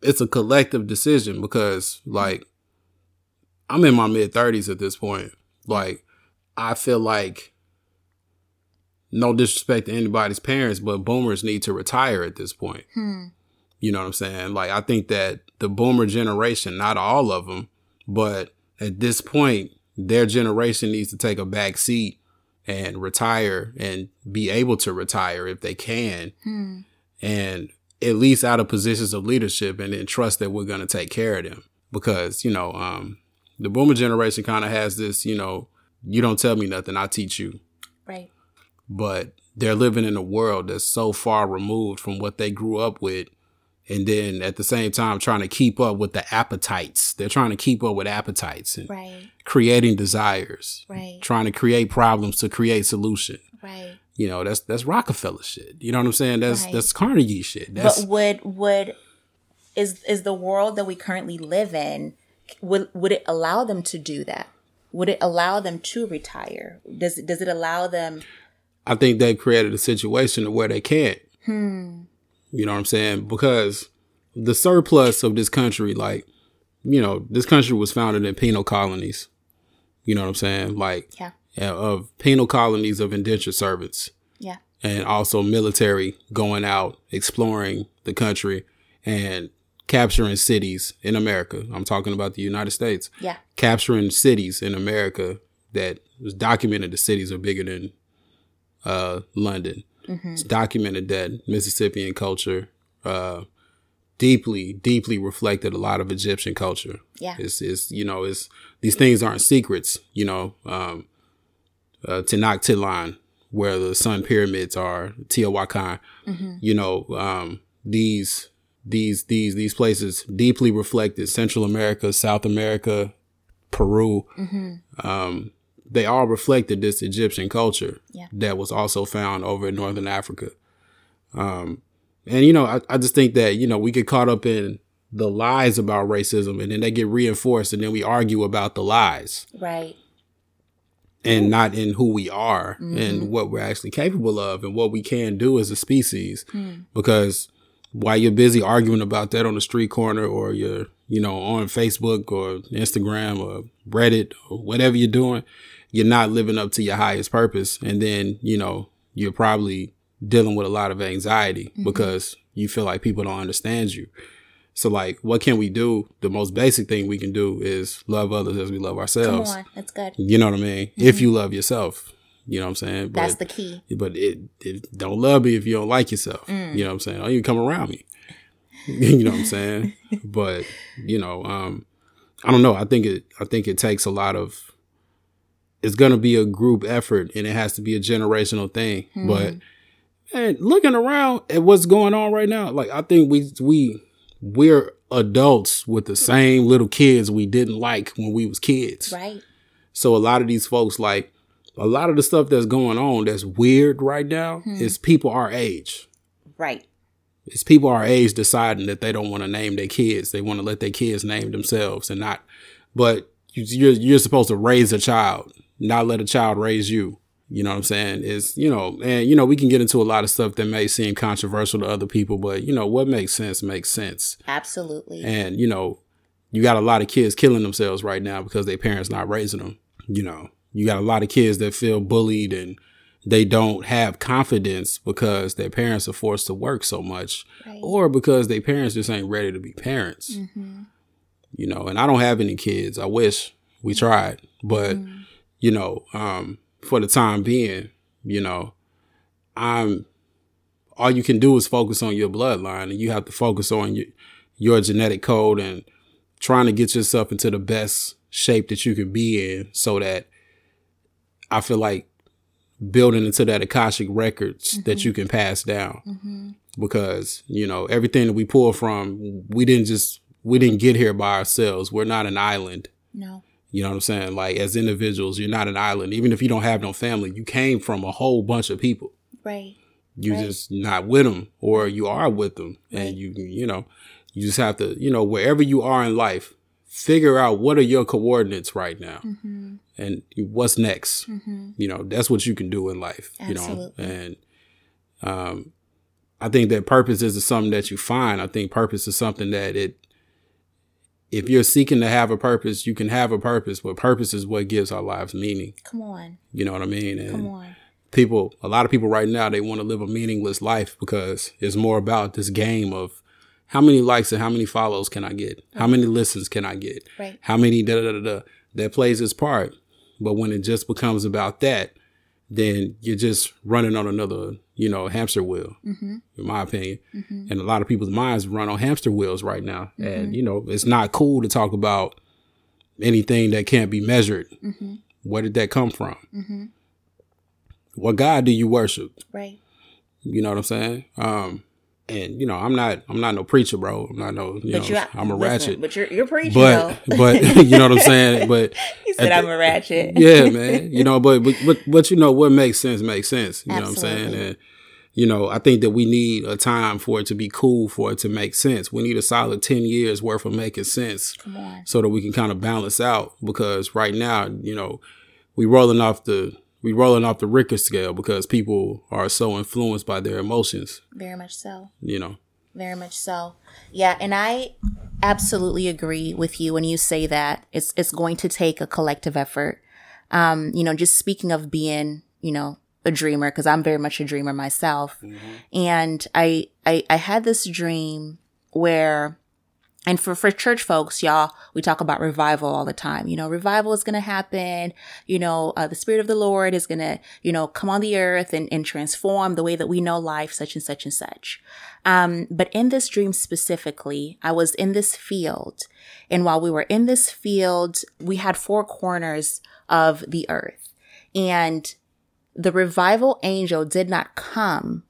[SPEAKER 2] it's a collective decision because, like, I'm in my mid 30s at this point. Like, I feel like, no disrespect to anybody's parents, but boomers need to retire at this point.
[SPEAKER 1] Hmm.
[SPEAKER 2] You know what I'm saying? Like, I think that the boomer generation, not all of them, but at this point, their generation needs to take a back seat and retire and be able to retire if they can.
[SPEAKER 1] Hmm.
[SPEAKER 2] And at least out of positions of leadership and then trust that we're going to take care of them because, you know, um, the boomer generation kind of has this, you know, you don't tell me nothing, I teach you.
[SPEAKER 1] Right.
[SPEAKER 2] But they're living in a world that's so far removed from what they grew up with. And then at the same time, trying to keep up with the appetites. They're trying to keep up with appetites and
[SPEAKER 1] Right.
[SPEAKER 2] creating desires,
[SPEAKER 1] Right.
[SPEAKER 2] trying to create problems to create solution.
[SPEAKER 1] Right.
[SPEAKER 2] You know, that's that's Rockefeller shit. You know what I'm saying? That's
[SPEAKER 1] Right.
[SPEAKER 2] that's Carnegie shit. That's
[SPEAKER 1] but would would is is the world that we currently live in would would it allow them to do that? Would it allow them to retire? Does does it allow them?
[SPEAKER 2] I think they've created a situation where they can't.
[SPEAKER 1] Hmm.
[SPEAKER 2] You know what I'm saying? Because the surplus of this country, like, you know, this country was founded in penal colonies. You know what I'm saying? Like,
[SPEAKER 1] Yeah.
[SPEAKER 2] of penal colonies of indentured servants
[SPEAKER 1] Yeah.
[SPEAKER 2] and also military going out, exploring the country and capturing cities in America. I'm talking about the United States.
[SPEAKER 1] Yeah.
[SPEAKER 2] Capturing cities in America that was documented the cities are bigger than uh, London. It's documented that Mississippian culture uh, deeply, deeply reflected a lot of Egyptian culture.
[SPEAKER 1] Yeah.
[SPEAKER 2] It's, it's you know, it's these things aren't secrets. You know, um, uh, Tenochtitlan, where the Sun Pyramids are, Teotihuacan. You know, um, these these these these places deeply reflected Central America, South America, Peru. Um, they all reflected this Egyptian culture
[SPEAKER 1] Yeah.
[SPEAKER 2] that was also found over in Northern Africa. Um, and you know, I, I just think that you know we get caught up in the lies about racism, and then they get reinforced, and then we argue about the lies
[SPEAKER 1] Right.
[SPEAKER 2] and not in who we are and what we're actually capable of and what we can do as a species. Because while you're busy arguing about that on the street corner or you're, you know, on Facebook or Instagram or Reddit or whatever you're doing, you're not living up to your highest purpose. And then, you know, you're probably dealing with a lot of anxiety mm-hmm. because you feel like people don't understand you. So like, what can we do? The most basic thing we can do is love others as we love ourselves.
[SPEAKER 1] Come on. That's good.
[SPEAKER 2] You know what I mean? If mm-hmm. you love yourself, you know what I'm saying. But,
[SPEAKER 1] That's the key.
[SPEAKER 2] But it, it don't love me if you don't like yourself. Mm. You know what I'm saying? Oh, don't even come around me. you know what I'm saying? but you know, um, I don't know. I think it. I think it takes a lot of. It's gonna be a group effort, and it has to be a generational thing. Hmm. But and looking around at what's going on right now, like I think we we we're adults with the same little kids we didn't like when we was kids.
[SPEAKER 1] Right.
[SPEAKER 2] So a lot of these folks, like a lot of the stuff that's going on that's weird right now hmm. is people our age.
[SPEAKER 1] Right.
[SPEAKER 2] It's people our age deciding that they don't want to name their kids. They want to let their kids name themselves and not. But you're you're supposed to raise a child, not let a child raise you. You know what I'm saying? Is you know, and you know we can get into a lot of stuff that may seem controversial to other people, but you know what makes sense makes sense.
[SPEAKER 1] Absolutely.
[SPEAKER 2] And you know, you got a lot of kids killing themselves right now because their parents not raising them. You know, you got a lot of kids that feel bullied and they don't have confidence because their parents are forced to work so much,
[SPEAKER 1] Right.
[SPEAKER 2] or because their parents just ain't ready to be parents. Mm-hmm. You know, and I don't have any kids. I wish we tried, but mm-hmm. You know, um, for the time being, you know, I'm all you can do is focus on your bloodline and you have to focus on your your genetic code and trying to get yourself into the best shape that you can be in so that I feel like building into that Akashic records that you can pass down. Because, you know, everything that we pull from, we didn't just we didn't get here by ourselves. We're not an island.
[SPEAKER 1] No.
[SPEAKER 2] You know what I'm saying? Like as individuals, you're not an island. Even if you don't have no family, you came from a whole bunch of people
[SPEAKER 1] Right.
[SPEAKER 2] you
[SPEAKER 1] Right.
[SPEAKER 2] just not with them or you are with them and you you know you just have to you know wherever you are in life figure out what are your coordinates right now
[SPEAKER 1] Mm-hmm.
[SPEAKER 2] and what's next you know that's what you can do in life you know and um i think that purpose is something that you find i think purpose is something that it if you're seeking to have a purpose you can have a purpose but purpose is what gives our lives meaning
[SPEAKER 1] Come on.
[SPEAKER 2] you know what i mean and
[SPEAKER 1] Come on.
[SPEAKER 2] people a lot of people right now they want to live a meaningless life because it's more about this game of how many likes and how many follows can I get? How many listens can I get?
[SPEAKER 1] Right.
[SPEAKER 2] How many da da da da da that plays its part. But when it just becomes about that, then you're just running on another, you know, hamster wheel, mm-hmm. in my opinion. Mm-hmm. And a lot of people's minds run on hamster wheels right now. Mm-hmm. And, you know, it's not cool to talk about anything that can't be measured. Mm-hmm. Where did that come from? Mm-hmm. What God do you worship?
[SPEAKER 1] Right.
[SPEAKER 2] You know what I'm saying? Um, and you know, I'm not, I'm not no preacher, bro. I'm not no, you but know, I'm a listen, ratchet.
[SPEAKER 1] But you're, you're preaching,
[SPEAKER 2] but, but you know what I'm saying. But
[SPEAKER 1] he said I'm a ratchet.
[SPEAKER 2] yeah, man. You know, but, but but but you know what makes sense makes sense. You Absolutely. know what I'm saying? And you know, I think that we need a time for it to be cool, for it to make sense. We need a solid 10 years worth of making sense so that we can kind of balance out. Because right now, you know, we rolling off the we rolling off the Richter scale because people are so influenced by their emotions.
[SPEAKER 1] Very much so.
[SPEAKER 2] You know.
[SPEAKER 1] Very much so. Yeah, and I absolutely agree with you when you say that it's it's going to take a collective effort. Um, you know, just speaking of being, you know, a dreamer because I'm very much a dreamer myself. Mm-hmm. And I, I, I had this dream where, and for, for church folks, y'all, we talk about revival all the time. You know, revival is going to happen. You know, uh, the spirit of the Lord is going to, you know, come on the earth and, and transform the way that we know life, such and such and such. Um, but in this dream specifically, I was in this field. And while we were in this field, we had four corners of the earth. And the revival angel did not come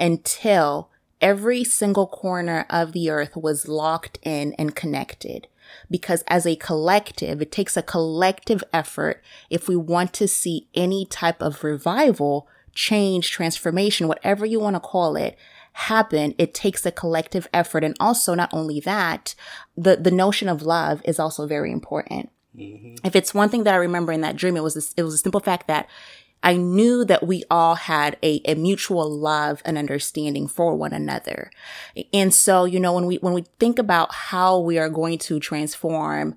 [SPEAKER 1] until every single corner of the earth was locked in and connected. Because as a collective, it takes a collective effort if we want to see any type of revival, change, transformation, whatever you want to call it, happen, it takes a collective effort. And also, not only that, the, the notion of love is also very important. Mm-hmm. If it's one thing that I remember in that dream, it was this, it was a simple fact that I knew that we all had a, a mutual love and understanding for one another. And so, you know, when we, when we think about how we are going to transform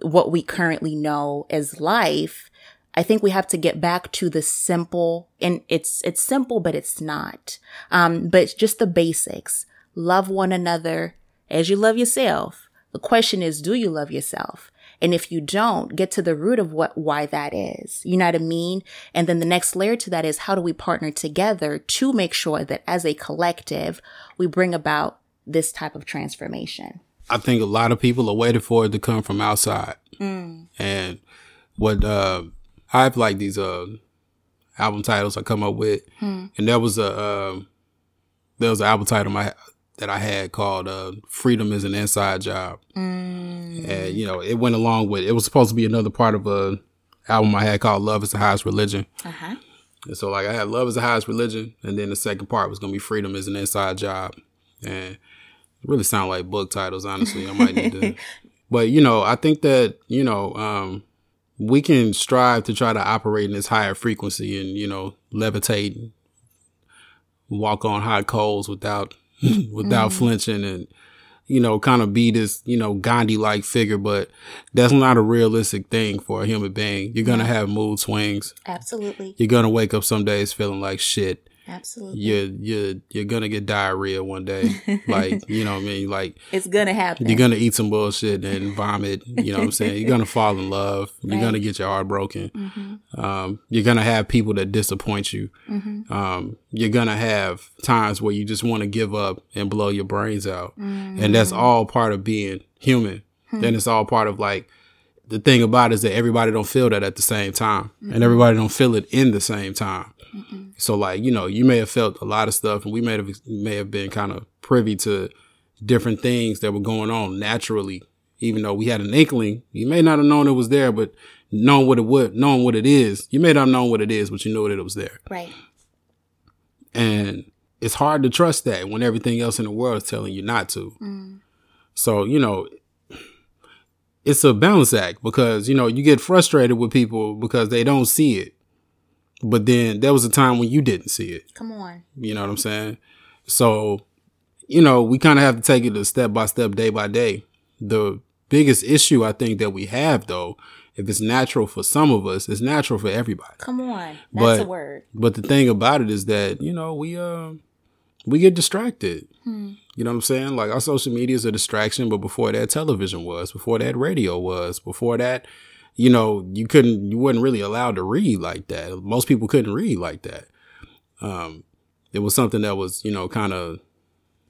[SPEAKER 1] what we currently know as life, I think we have to get back to the simple and it's, it's simple, but it's not. Um, but just the basics. Love one another as you love yourself. The question is, do you love yourself? And if you don't, get to the root of what, why that is. You know what I mean? And then the next layer to that is how do we partner together to make sure that as a collective, we bring about this type of transformation?
[SPEAKER 2] I think a lot of people are waiting for it to come from outside. Mm. And what, uh, I have like these, uh, album titles I come up with. Hmm. And there was a, uh, there was an album title my that I had called uh, "Freedom is an Inside Job," mm. and you know it went along with it was supposed to be another part of a album I had called "Love is the Highest Religion." Uh-huh. And so like I had "Love is the Highest Religion," and then the second part was gonna be "Freedom is an Inside Job," and really sound like book titles. Honestly, I might need to. But you know, I think that you know. Um, we can strive to try to operate in this higher frequency and you know levitate walk on hot coals without without mm. flinching and you know, kind of be this, you know, Gandhi like figure, but that's not a realistic thing for a human being. You're going to have mood swings.
[SPEAKER 1] Absolutely.
[SPEAKER 2] You're going to wake up some days feeling like shit.
[SPEAKER 1] Absolutely.
[SPEAKER 2] You're you're you're gonna get diarrhea one day. like, you know what I mean? Like
[SPEAKER 1] it's gonna happen.
[SPEAKER 2] You're gonna eat some bullshit and vomit. You know what I'm saying? You're gonna fall in love. You're gonna get your heart broken. Mm-hmm. Um, you're gonna have people that disappoint you. Mm-hmm. Um, you're gonna have times where you just want to give up and blow your brains out. Mm-hmm. And that's all part of being human. Hmm. Then it's all part of like the thing about it is that everybody don't feel that at the same time, and everybody don't feel it in the same time. Mm-mm. So like, you know, you may have felt a lot of stuff and we may have may have been kind of privy to different things that were going on naturally. Even though we had an inkling, you may not have known it was there, but knowing what it would, knowing what it is, you may not have known what it is, but you know that it was there.
[SPEAKER 1] Right.
[SPEAKER 2] And it's hard to trust that when everything else in the world is telling you not to. Mm. So, you know, it's a balance act because, you know, you get frustrated with people because they don't see it. But then there was a time when you didn't see it.
[SPEAKER 1] Come on.
[SPEAKER 2] You know what I'm saying? So, you know, we kind of have to take it a step by step, day by day. The biggest issue I think that we have though, if it's natural for some of us, it's natural for everybody.
[SPEAKER 1] Come on. That's but, a word.
[SPEAKER 2] But the thing about it is that, you know, we uh we get distracted. Hmm. You know what I'm saying? Like our social media is a distraction, but before that television was, before that radio was, before that you know, you couldn't, you weren't really allowed to read like that. Most people couldn't read like that. Um, it was something that was, you know, kind of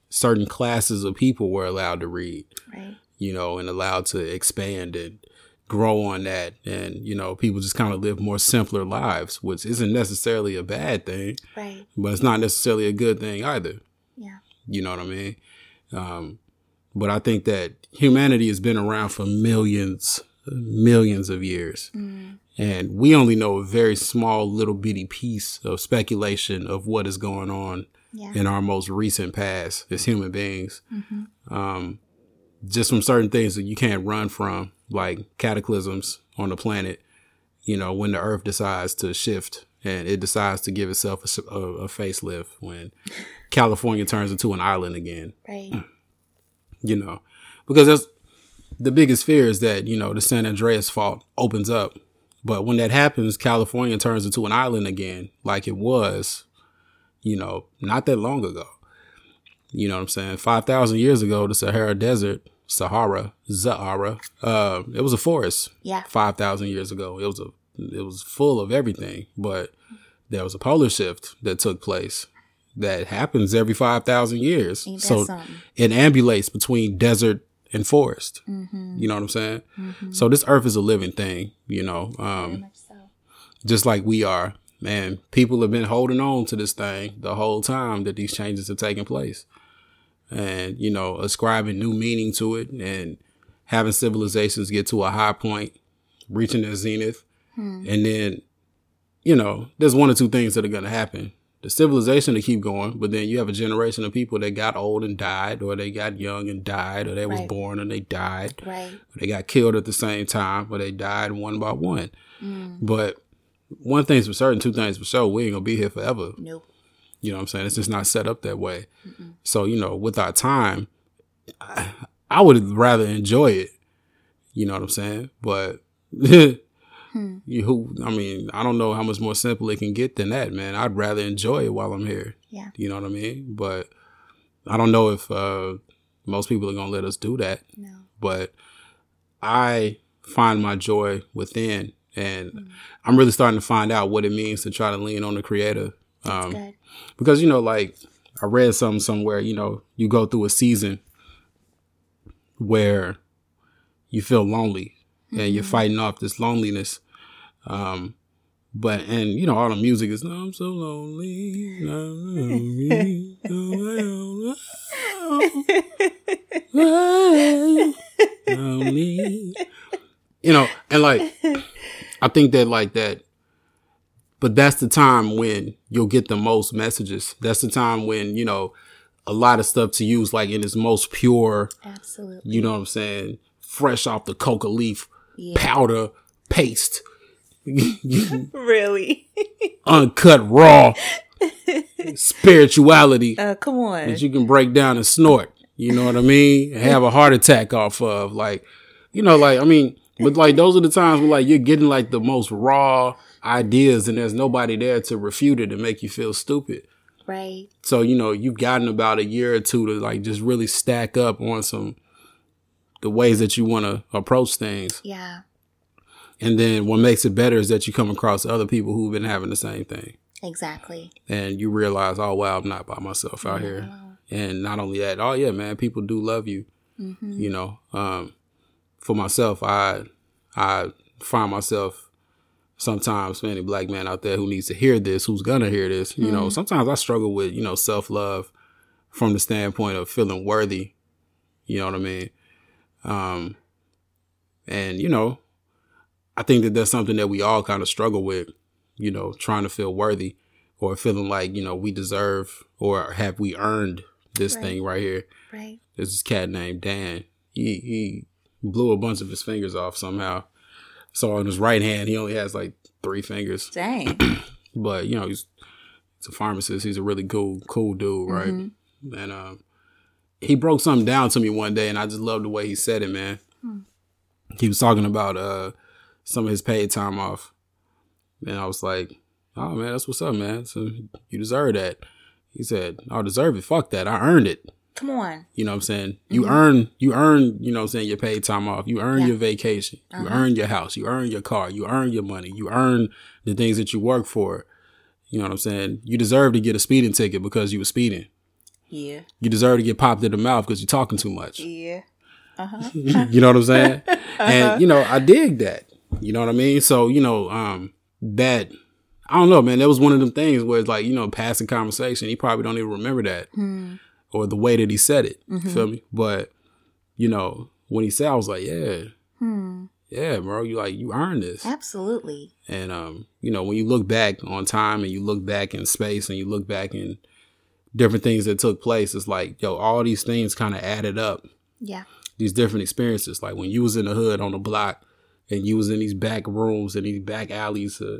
[SPEAKER 2] certain classes of people were allowed to read,
[SPEAKER 1] Right.
[SPEAKER 2] you know, and allowed to expand and grow on that. And, you know, people just kind of live more simpler lives, which isn't necessarily a bad thing,
[SPEAKER 1] Right.
[SPEAKER 2] but it's not necessarily a good thing either.
[SPEAKER 1] Yeah.
[SPEAKER 2] You know what I mean? Um, but I think that humanity has been around for millions, millions of years. And we only know a very small little bitty piece of speculation of what is going on
[SPEAKER 1] Yeah.
[SPEAKER 2] in our most recent past as human beings. Um, just from certain things that you can't run from, like cataclysms on the planet, you know, when the earth decides to shift and it decides to give itself a facelift, when California turns into an island again,
[SPEAKER 1] Right.
[SPEAKER 2] you know, because that's the biggest fear is that, you know, the San Andreas fault opens up. But when that happens, California turns into an island again, like it was, you know, not that long ago. You know what I'm saying? 5,000 years ago, the Sahara Desert, Sahara, Zahara, uh, it was a forest.
[SPEAKER 1] Yeah.
[SPEAKER 2] 5,000 years ago. It was a, it was full of everything, but there was a polar shift that took place that happens every 5,000 years. So
[SPEAKER 1] something?
[SPEAKER 2] it ambulates between desert and forest.
[SPEAKER 1] Mm-hmm.
[SPEAKER 2] You know what I'm saying? So this earth is a living thing, you know, um,
[SPEAKER 1] so.
[SPEAKER 2] just like we are. Man, people have been holding on to this thing the whole time that these changes are taking place. And, you know, ascribing new meaning to it and having civilizations get to a high point, reaching their zenith. And then, you know, there's one or two things that are going to happen. The civilization to keep going, but then you have a generation of people that got old and died, or they got young and died, or they was born and they died.
[SPEAKER 1] Right.
[SPEAKER 2] They got killed at the same time, or they died one by one. Mm. But one thing's for certain, two things for sure, we ain't gonna be here forever.
[SPEAKER 1] Nope.
[SPEAKER 2] You know what I'm saying? It's just not set up that way. So, you know, with our time, I, I would rather enjoy it. You know what I'm saying? But you who I mean, I don't know how much more simple it can get than that, man. I'd rather enjoy it while I'm here.
[SPEAKER 1] Yeah.
[SPEAKER 2] You know what I mean? But I don't know if uh most people are gonna let us do that
[SPEAKER 1] No.
[SPEAKER 2] but I find my joy within, and I'm really starting to find out what it means to try to lean on the creator. Um,
[SPEAKER 1] Good.
[SPEAKER 2] because you know, like I read something somewhere, you know, you go through a season where you feel lonely and you're fighting off this loneliness. Um, but and you know all the music is I'm so lonely, I'm lonely, lonely. You know, and like I think that like that but that's the time when you'll get the most messages. That's the time when, you know, a lot of stuff to use like in its most pure,
[SPEAKER 1] Absolutely.
[SPEAKER 2] you know what I'm saying, fresh off the coca leaf,
[SPEAKER 1] Yeah.
[SPEAKER 2] powder, paste,
[SPEAKER 1] Really?
[SPEAKER 2] uncut raw spirituality
[SPEAKER 1] Uh, come on.
[SPEAKER 2] that you can break down and snort. You know what I mean? Have a heart attack off of. Like, you know, like I mean, but like those are the times where like you're getting like the most raw ideas and there's nobody there to refute it and make you feel stupid.
[SPEAKER 1] right.
[SPEAKER 2] So, you know, you've gotten about a year or two to like just really stack up on some the ways that you want to approach things.
[SPEAKER 1] Yeah.
[SPEAKER 2] And then what makes it better is that you come across other people who've been having the same thing.
[SPEAKER 1] Exactly.
[SPEAKER 2] And you realize, oh wow, I'm not by myself out here. And not only that, oh yeah, man, people do love you. You know, um, for myself, I I find myself sometimes for any black man out there who needs to hear this, who's gonna hear this. You know, sometimes I struggle with you know self love from the standpoint of feeling worthy. You know what I mean? Um, and you know, I think that that's something that we all kind of struggle with. You know, trying to feel worthy or feeling like you know we deserve or have we earned this
[SPEAKER 1] Right.
[SPEAKER 2] thing right here.
[SPEAKER 1] Right.
[SPEAKER 2] There's this cat named Dan. He he blew a bunch of his fingers off somehow. So on his right hand, he only has like three fingers.
[SPEAKER 1] Dang.
[SPEAKER 2] But you know, he's he's a pharmacist. He's a really cool cool dude, right?
[SPEAKER 1] Mm-hmm.
[SPEAKER 2] And um, he broke something down to me one day, and I just loved the way he said it, man. He was talking about uh some of his paid time off, and I was like, "Oh man, that's what's up, man. So you deserve that." He said, "I deserve it. Fuck that. I earned it."
[SPEAKER 1] Come on.
[SPEAKER 2] You know what I'm saying? You mm-hmm. earn, you earn, you know what I'm saying, your paid time off. You earn
[SPEAKER 1] Yeah.
[SPEAKER 2] your vacation. You uh-huh. earn your house. You earn your car. You earn your money. You earn the things that you work for. You know what I'm saying? You deserve to get a speeding ticket because you were speeding.
[SPEAKER 1] Yeah.
[SPEAKER 2] You deserve to get popped in the mouth because you're talking too much.
[SPEAKER 1] Yeah. Uh-huh.
[SPEAKER 2] you know what I'm saying? And uh-huh. you know, I dig that. You know what I mean? So, you know, um, that I don't know, man. That was one of them things where it's like, you know, passing conversation. He probably don't even remember that. Or the way that he said it. You Feel me? But, you know, when he said I was like, Yeah. Yeah, bro. You like you earned this.
[SPEAKER 1] Absolutely.
[SPEAKER 2] And um, you know, when you look back on time and you look back in space and you look back in different things that took place, it's like, yo, all these things kind of added up
[SPEAKER 1] Yeah.
[SPEAKER 2] these different experiences. Like when you was in the hood on the block and you was in these back rooms and these back alleys, uh,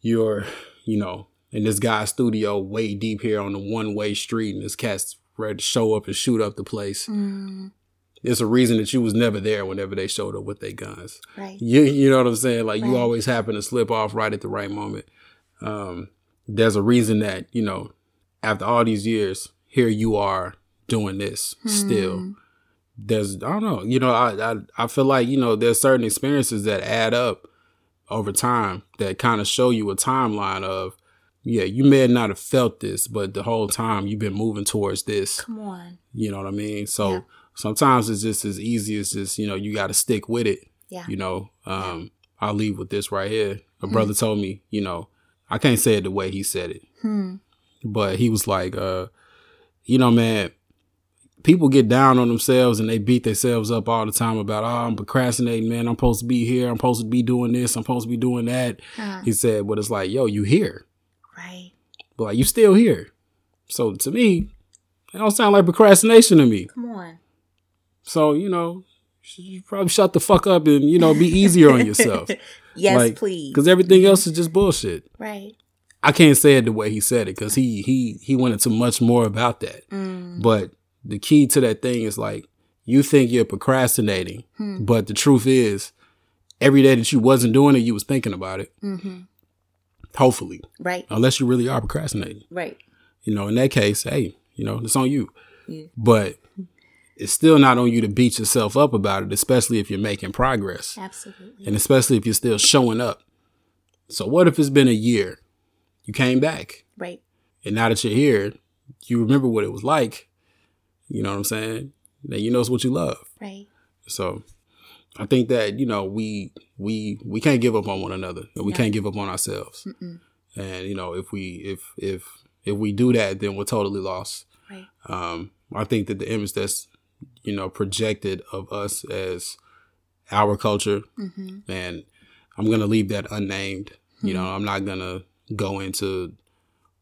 [SPEAKER 2] you're, you know, in this guy's studio way deep here on the one way street and this cat's ready to show up and shoot up the place. There's a reason that you was never there whenever they showed up with their guns.
[SPEAKER 1] Right.
[SPEAKER 2] You, you know what I'm saying? Like you always happen to slip off right at the right moment. Um, there's a reason that, you know, after all these years, here you are doing this still there's I don't know, you know, I, I I feel like, you know, there's certain experiences that add up over time that kind of show you a timeline of yeah, you may not have felt this, but the whole time you've been moving towards this.
[SPEAKER 1] Come on.
[SPEAKER 2] You know what I mean? So
[SPEAKER 1] Yeah.
[SPEAKER 2] sometimes it's just as easy as just, you know, you gotta stick with it.
[SPEAKER 1] Yeah.
[SPEAKER 2] You know, um, I'll leave with this right here. A brother told me, you know, I can't say it the way he said it. But he was like, uh, you know, man, people get down on themselves and they beat themselves up all the time about, oh, I'm procrastinating, man. I'm supposed to be here. I'm supposed to be doing this. I'm supposed to be doing that.
[SPEAKER 1] Huh.
[SPEAKER 2] He said, but it's like, yo, you here.
[SPEAKER 1] Right.
[SPEAKER 2] But like, you still here. So to me, it don't sound like procrastination to me.
[SPEAKER 1] Come on.
[SPEAKER 2] So, you know, you probably shut the fuck up and, you know, be easier on yourself.
[SPEAKER 1] Yes, please.
[SPEAKER 2] Because everything else is just bullshit.
[SPEAKER 1] Right.
[SPEAKER 2] I can't say it the way he said it because he he he went into much more about that.
[SPEAKER 1] Mm.
[SPEAKER 2] But the key to that thing is like you think you're procrastinating,
[SPEAKER 1] Hmm.
[SPEAKER 2] but the truth is, every day that you wasn't doing it, you was thinking about it.
[SPEAKER 1] Mm-hmm.
[SPEAKER 2] Hopefully,
[SPEAKER 1] Right.
[SPEAKER 2] unless you really are procrastinating.
[SPEAKER 1] Right.
[SPEAKER 2] You know, in that case, hey, you know, it's on you.
[SPEAKER 1] Yeah.
[SPEAKER 2] But it's still not on you to beat yourself up about it, especially if you're making progress.
[SPEAKER 1] Absolutely.
[SPEAKER 2] and especially if you're still showing up. So what if it's been a year? You came back,
[SPEAKER 1] Right.
[SPEAKER 2] and now that you're here, you remember what it was like. You know what I'm saying? Then you know it's what you love.
[SPEAKER 1] Right.
[SPEAKER 2] So I think that you know we we we can't give up on one another, and we
[SPEAKER 1] No.
[SPEAKER 2] can't give up on ourselves.
[SPEAKER 1] Mm-mm.
[SPEAKER 2] And you know if we if if if we do that, then we're totally lost.
[SPEAKER 1] Right.
[SPEAKER 2] Um, I think that the image that's you know projected of us as our culture
[SPEAKER 1] Mm-hmm.
[SPEAKER 2] and I'm gonna leave that unnamed. You know, I'm not gonna go into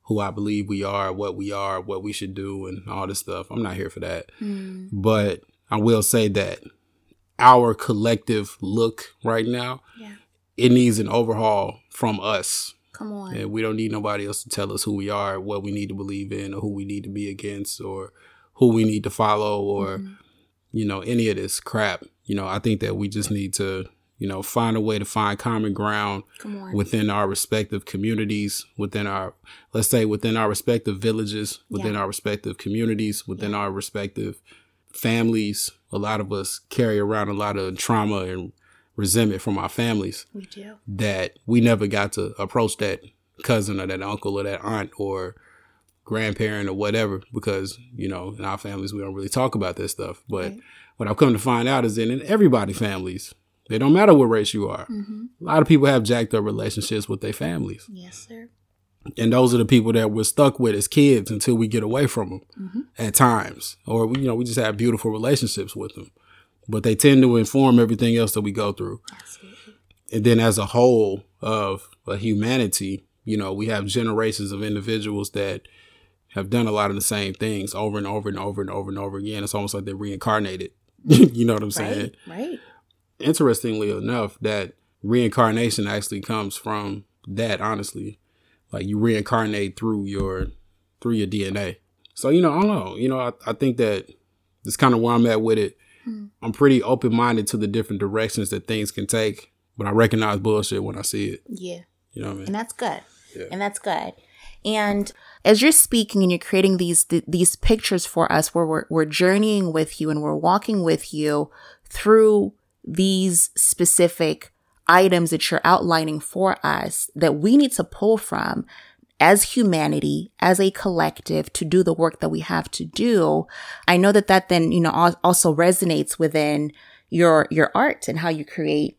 [SPEAKER 2] who I believe we are, what we are, what we should do, and all this stuff. I'm not here for that.
[SPEAKER 1] Mm.
[SPEAKER 2] But I will say that our collective look right now,
[SPEAKER 1] Yeah.
[SPEAKER 2] it needs an overhaul from us.
[SPEAKER 1] Come on.
[SPEAKER 2] And we don't need nobody else to tell us who we are, what we need to believe in, or who we need to be against, or who we need to follow, or
[SPEAKER 1] Mm-hmm.
[SPEAKER 2] you know, any of this crap. You know, I think that we just need to, you know, find a way to find common ground within our respective communities, within our, let's say, within our respective villages, within
[SPEAKER 1] Yeah.
[SPEAKER 2] our respective communities, within our respective families. A lot of us carry around a lot of trauma and resentment from our families
[SPEAKER 1] we do.
[SPEAKER 2] that we never got to approach that cousin or that uncle or that aunt or grandparent or whatever because you know in our families we don't really talk about this stuff but
[SPEAKER 1] Right.
[SPEAKER 2] what i've come to find out is that in everybody families they don't matter what race you are
[SPEAKER 1] Mm-hmm.
[SPEAKER 2] a lot of people have jacked up relationships with their families
[SPEAKER 1] Yes, sir.
[SPEAKER 2] and those are the people that we're stuck with as kids until we get away from them
[SPEAKER 1] Mm-hmm.
[SPEAKER 2] at times or we, you know we just have beautiful relationships with them but they tend to inform everything else that we go through
[SPEAKER 1] Absolutely.
[SPEAKER 2] and then as a whole of a humanity, you know, we have generations of individuals that have done a lot of the same things over and over and over and over and over again. It's almost like they're reincarnated. you know what I'm saying?
[SPEAKER 1] Right.
[SPEAKER 2] Interestingly enough, that reincarnation actually comes from that, honestly. Like you reincarnate through your through your DNA. So, you know, I don't know. You know, I, I think that that's kind of where I'm at with it.
[SPEAKER 1] Hmm.
[SPEAKER 2] I'm pretty open minded to the different directions that things can take, but I recognize bullshit when I see it.
[SPEAKER 1] Yeah.
[SPEAKER 2] You know what I mean?
[SPEAKER 1] And that's good.
[SPEAKER 2] Yeah.
[SPEAKER 1] And that's good. And as you're speaking and you're creating these th- these pictures for us where we're, we're journeying with you and we're walking with you through these specific items that you're outlining for us that we need to pull from as humanity, as a collective to do the work that we have to do. I know that that then, you know, also resonates within your, your art and how you create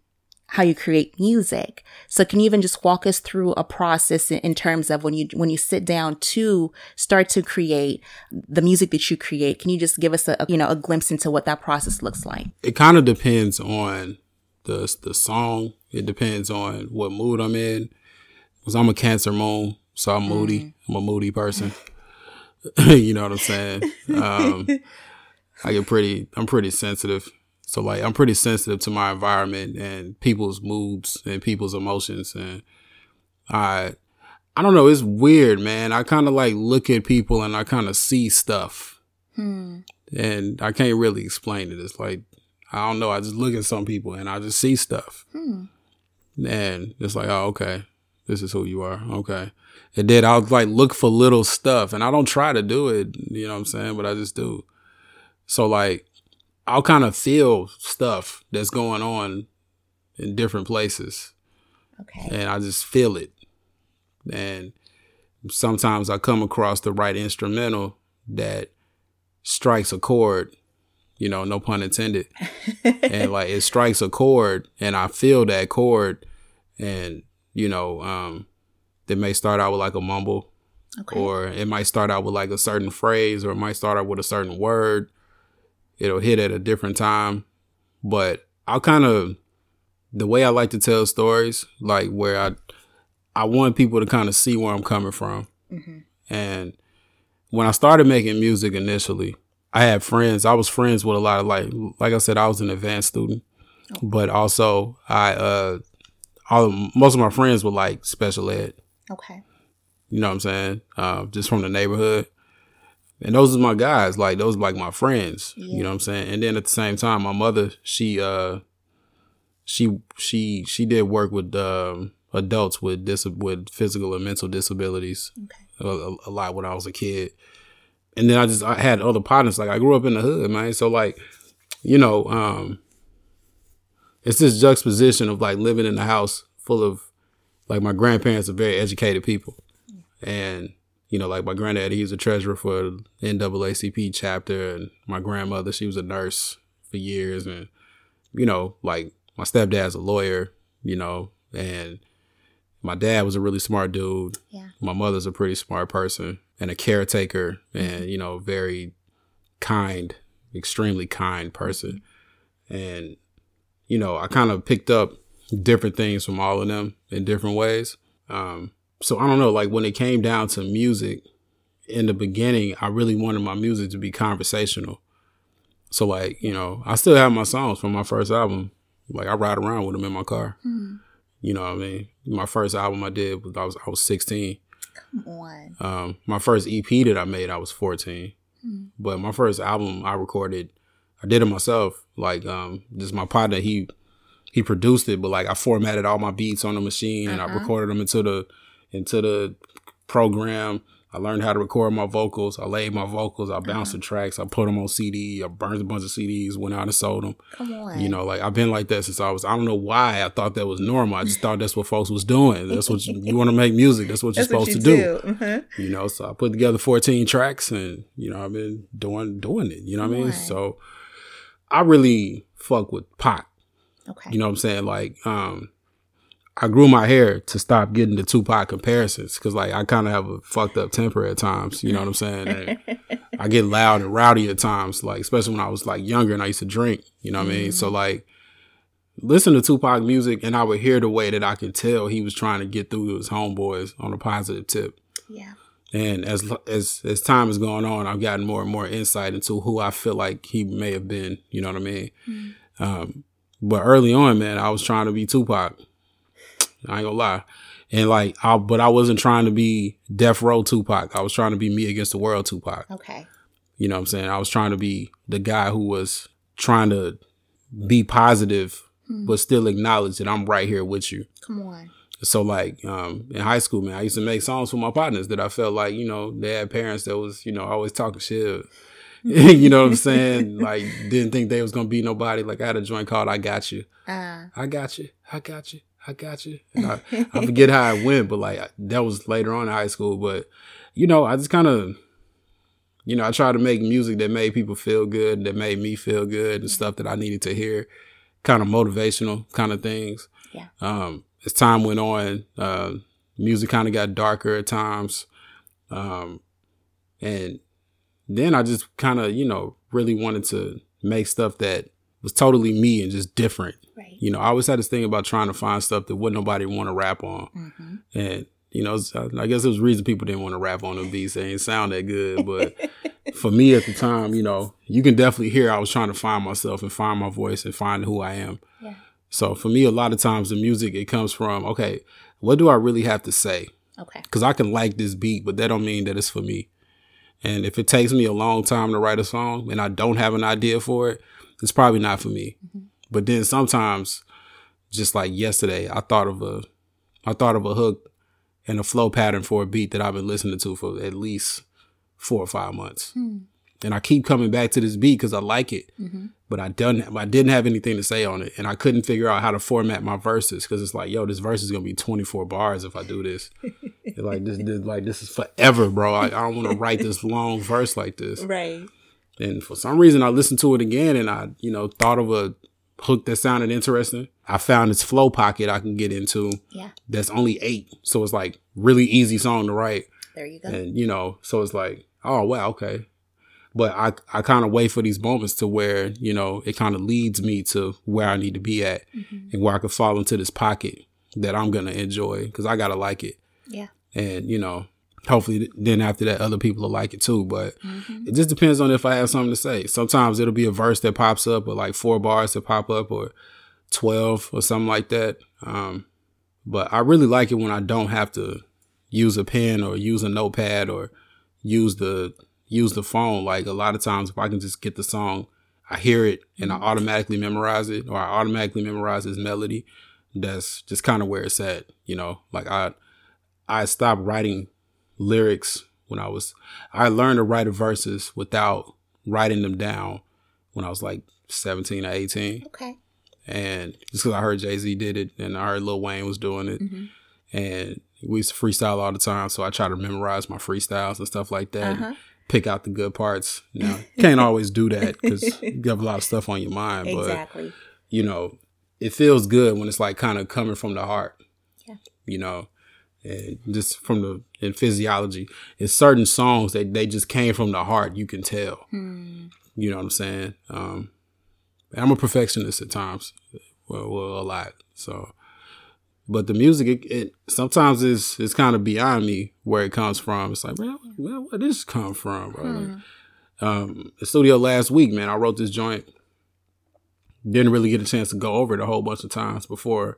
[SPEAKER 1] how you create music. So can you even just walk us through a process in, in, terms of when you when you sit down to start to create the music that you create? Can you just give us a, you know a glimpse into what that process looks like?
[SPEAKER 2] It kind of depends on the the song. It depends on what mood I'm in. Cause I'm a Cancer moon, so I'm moody. Mm. I'm a moody person. you know what I'm saying? Um, I get pretty. I'm pretty sensitive. So like I'm pretty sensitive to my environment and people's moods and people's emotions and I I don't know, it's weird, man. I kind of like look at people and I kind of see stuff. Hmm. And I can't really explain it. It's like I don't know, I just look at some people and I just see stuff. Hmm. And it's like, oh, okay. This is who you are. Okay. And then I'll like look for little stuff and I don't try to do it, you know what I'm saying? But I just do. So like I'll kind of feel stuff that's going on in different places. Okay. And I just feel it. And sometimes I come across the right instrumental that strikes a chord, you know, no pun intended. and like it strikes a chord and I feel that chord and, you know, um, it may start out with like a mumble. Okay. Or it might start out with like a certain phrase, or it might start out with a certain word, it'll hit at a different time. But I'll kind of the way I like to tell stories, like where I I want people to kind of see where I'm coming from. Mm-hmm. And when I started making music initially, I had friends. I was friends with a lot of like like I said, I was an advanced student, oh. but also I uh all most of my friends were like special ed. Okay. You know what I'm saying? Uh, just from the neighborhood. And those are my guys, like those are like my friends. Yeah. You know what I'm saying? And then at the same time, my mother, she uh she she she did work with um, adults with dis with physical and mental disabilities okay. a, a, lot when I was a kid. And then I just I had other partners. Like I grew up in the hood, man. So like, you know, um it's this juxtaposition of like living in a house full of like my grandparents are very educated people. And you know, like my granddad, he was a treasurer for NAACP chapter, and my grandmother, she was a nurse for years, and you know, like my stepdad's a lawyer, you know, and my dad was a really smart dude. Yeah. My mother's a pretty smart person and a caretaker, and mm-hmm. you know, very kind, extremely kind person, and you know, I kind of picked up different things from all of them in different ways. Um, so I don't know, like when it came down to music in the beginning, I really wanted my music to be conversational. So like, you know, I still have my songs from my first album. Like I ride around with them in my car. Mm-hmm. You know what I mean? My first album I did was I was I was 16. Come on. Um, my first EP that I made I was 14. Mm-hmm. But my first album I recorded I did it myself. Like um just my partner he he produced it, but like I formatted all my beats on the machine uh-huh. and I uh-huh. recorded them into the into the program. I learned how to record my vocals. I laid my vocals. I bounced uh-huh. the tracks. I put them on CD. I burned a bunch of CDs. Went out and sold them. Come on. You know, like I've been like that since I was. I don't know why I thought that was normal. I just thought that's what folks was doing. That's what you, you want to make music. That's what you're supposed what you to do. do. Mm-hmm. You know, so I put together 14 tracks, and you know, I've been doing doing it. You know what I mean? So I really fuck with Pac. Okay. You know what I'm saying? Like, um, I grew my hair to stop getting the Tupac comparisons because like I kind of have a fucked up temper at times. You know what I'm saying? And I get loud and rowdy at times, like especially when I was like younger and I used to drink. You know what mm-hmm. I mean? So mm-hmm. like listen to Tupac music and I would hear the way that I could tell he was trying to get through to his homeboys on a positive tip. Yeah. And as as as time has gone on, I've gotten more and more insight into who I feel like he may have been. You know what I mean? Mm-hmm. Um, but early on, man, I was trying to be Tupac. I ain't gonna lie. And like, I, but I wasn't trying to be Death Row Tupac. I was trying to be me against the world Tupac. Okay. You know what I'm saying? I was trying to be the guy who was trying to be positive, mm. but still acknowledge that I'm right here with you. Come on. so like um, in high school, man, I used to make songs for my partners that I felt like you know they had parents that was you know always talking shit. you know what I'm saying? Like didn't think they was gonna be nobody. Like I had a joint called "I Got You." Uh. I got you. I got you. I got you. I, I, forget how it went, but like that was later on in high school. But you know, I just kind of, you know, I tried to make music that made people feel good, that made me feel good, and stuff that I needed to hear, kind of motivational kind of things.
[SPEAKER 1] Yeah.
[SPEAKER 2] Um, as time went on, uh, music kind of got darker at times. Um, and then I just kind of, you know, really wanted to make stuff that was totally me and just different.
[SPEAKER 1] Right.
[SPEAKER 2] You know, I always had this thing about trying to find stuff that wouldn't nobody want to rap on. Mm-hmm. And, you know, I guess it was reason people didn't want to rap on them beats. They didn't sound that good. But for me at the time, you know, you can definitely hear I was trying to find myself and find my voice and find who I am.
[SPEAKER 1] Yeah.
[SPEAKER 2] So for me, a lot of times the music it comes from okay, what do I really have to say?
[SPEAKER 1] Okay.
[SPEAKER 2] Because I can like this beat, but that don't mean that it's for me. And if it takes me a long time to write a song and I don't have an idea for it, it's probably not for me. Mm-hmm. But then sometimes, just like yesterday, I thought of a, I thought of a hook and a flow pattern for a beat that I've been listening to for at least four or five months. Mm. And I keep coming back to this beat because I like it. Mm-hmm but I done I didn't have anything to say on it, and I couldn't figure out how to format my verses because it's like, yo, this verse is gonna be 24 bars if I do this. like this, this, like this is forever, bro. I, I don't want to write this long verse like this.
[SPEAKER 1] Right.
[SPEAKER 2] And for some reason, I listened to it again, and I, you know, thought of a hook that sounded interesting. I found this flow pocket I can get into.
[SPEAKER 1] Yeah.
[SPEAKER 2] That's only eight, so it's like really easy song to write.
[SPEAKER 1] There you go.
[SPEAKER 2] And you know, so it's like, oh wow, okay, but I, I kind of wait for these moments to where, you know, it kind of leads me to where I need to be at mm-hmm. and where I can fall into this pocket that I'm going to enjoy because I got to like it.
[SPEAKER 1] Yeah.
[SPEAKER 2] And, you know, hopefully then after that, other people will like it too. But mm-hmm. it just depends on if I have something to say. Sometimes it'll be a verse that pops up or like four bars that pop up or 12 or something like that. Um, but I really like it when I don't have to use a pen or use a notepad or use the use the phone. Like a lot of times, if I can just get the song, I hear it and I mm-hmm. automatically memorize it, or I automatically memorize this melody. That's just kind of where it's at, you know. Like I, I stopped writing lyrics when I was. I learned to write verses without writing them down when I was like seventeen or eighteen.
[SPEAKER 1] Okay.
[SPEAKER 2] And just because I heard Jay Z did it, and I heard Lil Wayne was doing it, mm-hmm. and we used to freestyle all the time, so I try to memorize my freestyles and stuff like that. Uh-huh pick out the good parts. Now, can't always do that because you have a lot of stuff on your mind.
[SPEAKER 1] Exactly.
[SPEAKER 2] But, you know, it feels good when it's like kind of coming from the heart.
[SPEAKER 1] Yeah.
[SPEAKER 2] You know, and just from the in physiology, in certain songs that they, they just came from the heart. You can tell. Hmm. You know what I'm saying? Um, I'm a perfectionist at times. Well, well, a lot. So but the music, it, it sometimes is it's kind of beyond me where it comes from. It's like, man, where, where this come from, bro? Hmm. Like, um, the studio last week, man, I wrote this joint. Didn't really get a chance to go over it a whole bunch of times before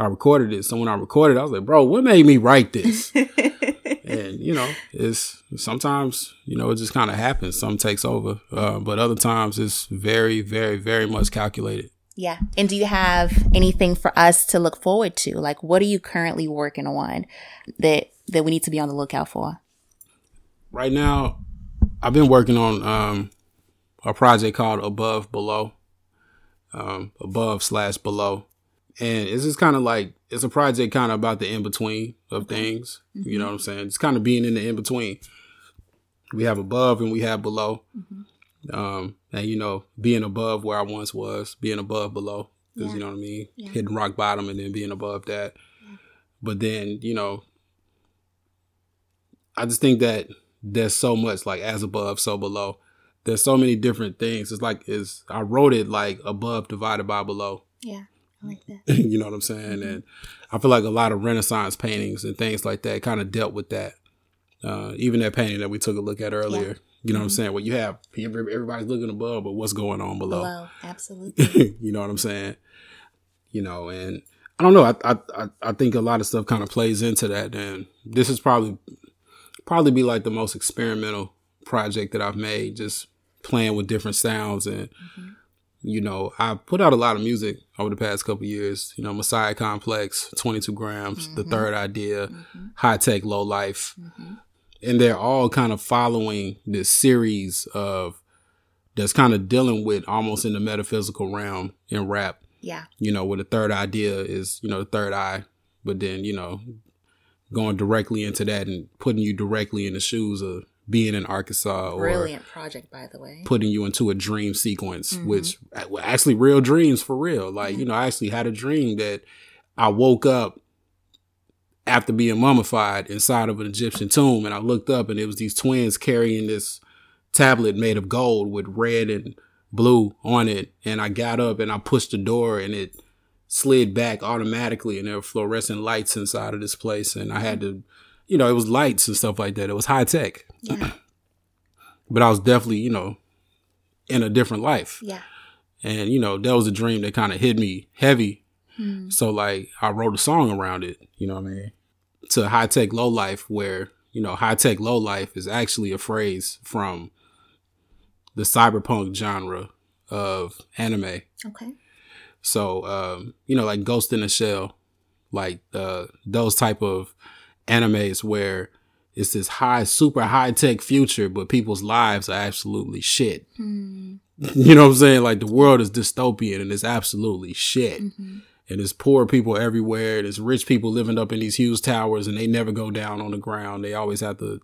[SPEAKER 2] I recorded it. So when I recorded, I was like, bro, what made me write this? and you know, it's sometimes you know it just kind of happens. Some takes over, uh, but other times it's very, very, very much calculated.
[SPEAKER 1] Yeah. And do you have anything for us to look forward to? Like what are you currently working on that that we need to be on the lookout for?
[SPEAKER 2] Right now, I've been working on um, a project called Above Below. Um, above slash below. And it's just kind of like it's a project kind of about the in between of things. Mm-hmm. You know what I'm saying? It's kind of being in the in between. We have above and we have below. Mm-hmm. Um, and you know, being above where I once was, being above below, because yeah. you know what I mean, yeah. hitting rock bottom and then being above that. Yeah. But then you know, I just think that there's so much like as above, so below. There's so many different things. It's like is I wrote it like above divided by below.
[SPEAKER 1] Yeah. I like that.
[SPEAKER 2] you know what I'm saying? Mm-hmm. And I feel like a lot of Renaissance paintings and things like that kind of dealt with that. Uh, even that painting that we took a look at earlier, you know mm-hmm. what I'm mm-hmm. saying? Well, you have everybody's looking above, but what's going on below?
[SPEAKER 1] Below, absolutely.
[SPEAKER 2] you know what I'm saying? You know, and I don't know. I I I think a lot of stuff kind of plays into that, and this is probably probably be like the most experimental project that I've made, just playing with different sounds and mm-hmm. You know, I put out a lot of music over the past couple years. You know, Messiah Complex, 22 grams, mm-hmm. The Third Idea, mm-hmm. High Tech Low Life. Mm-hmm. And they're all kind of following this series of that's kind of dealing with almost in the metaphysical realm in rap.
[SPEAKER 1] Yeah.
[SPEAKER 2] You know, where the third idea is, you know, the third eye, but then, you know, going directly into that and putting you directly in the shoes of being in Arkansas
[SPEAKER 1] or brilliant project by the way
[SPEAKER 2] putting you into a dream sequence mm-hmm. which actually real dreams for real like you know I actually had a dream that I woke up after being mummified inside of an Egyptian tomb and I looked up and it was these twins carrying this tablet made of gold with red and blue on it and I got up and I pushed the door and it slid back automatically and there were fluorescent lights inside of this place and I had to you know, it was lights and stuff like that. It was high tech. Yeah. but I was definitely, you know, in a different life.
[SPEAKER 1] Yeah.
[SPEAKER 2] And, you know, that was a dream that kind of hit me heavy. Hmm. So, like, I wrote a song around it, you know what I mean? To high tech low life, where, you know, high tech low life is actually a phrase from the cyberpunk genre of anime.
[SPEAKER 1] Okay.
[SPEAKER 2] So, um, you know, like Ghost in a Shell, like uh, those type of animes where it's this high, super high tech future, but people's lives are absolutely shit. Mm. You know what I'm saying? Like the world is dystopian and it's absolutely shit. Mm-hmm. And there's poor people everywhere. There's rich people living up in these huge towers and they never go down on the ground. They always have to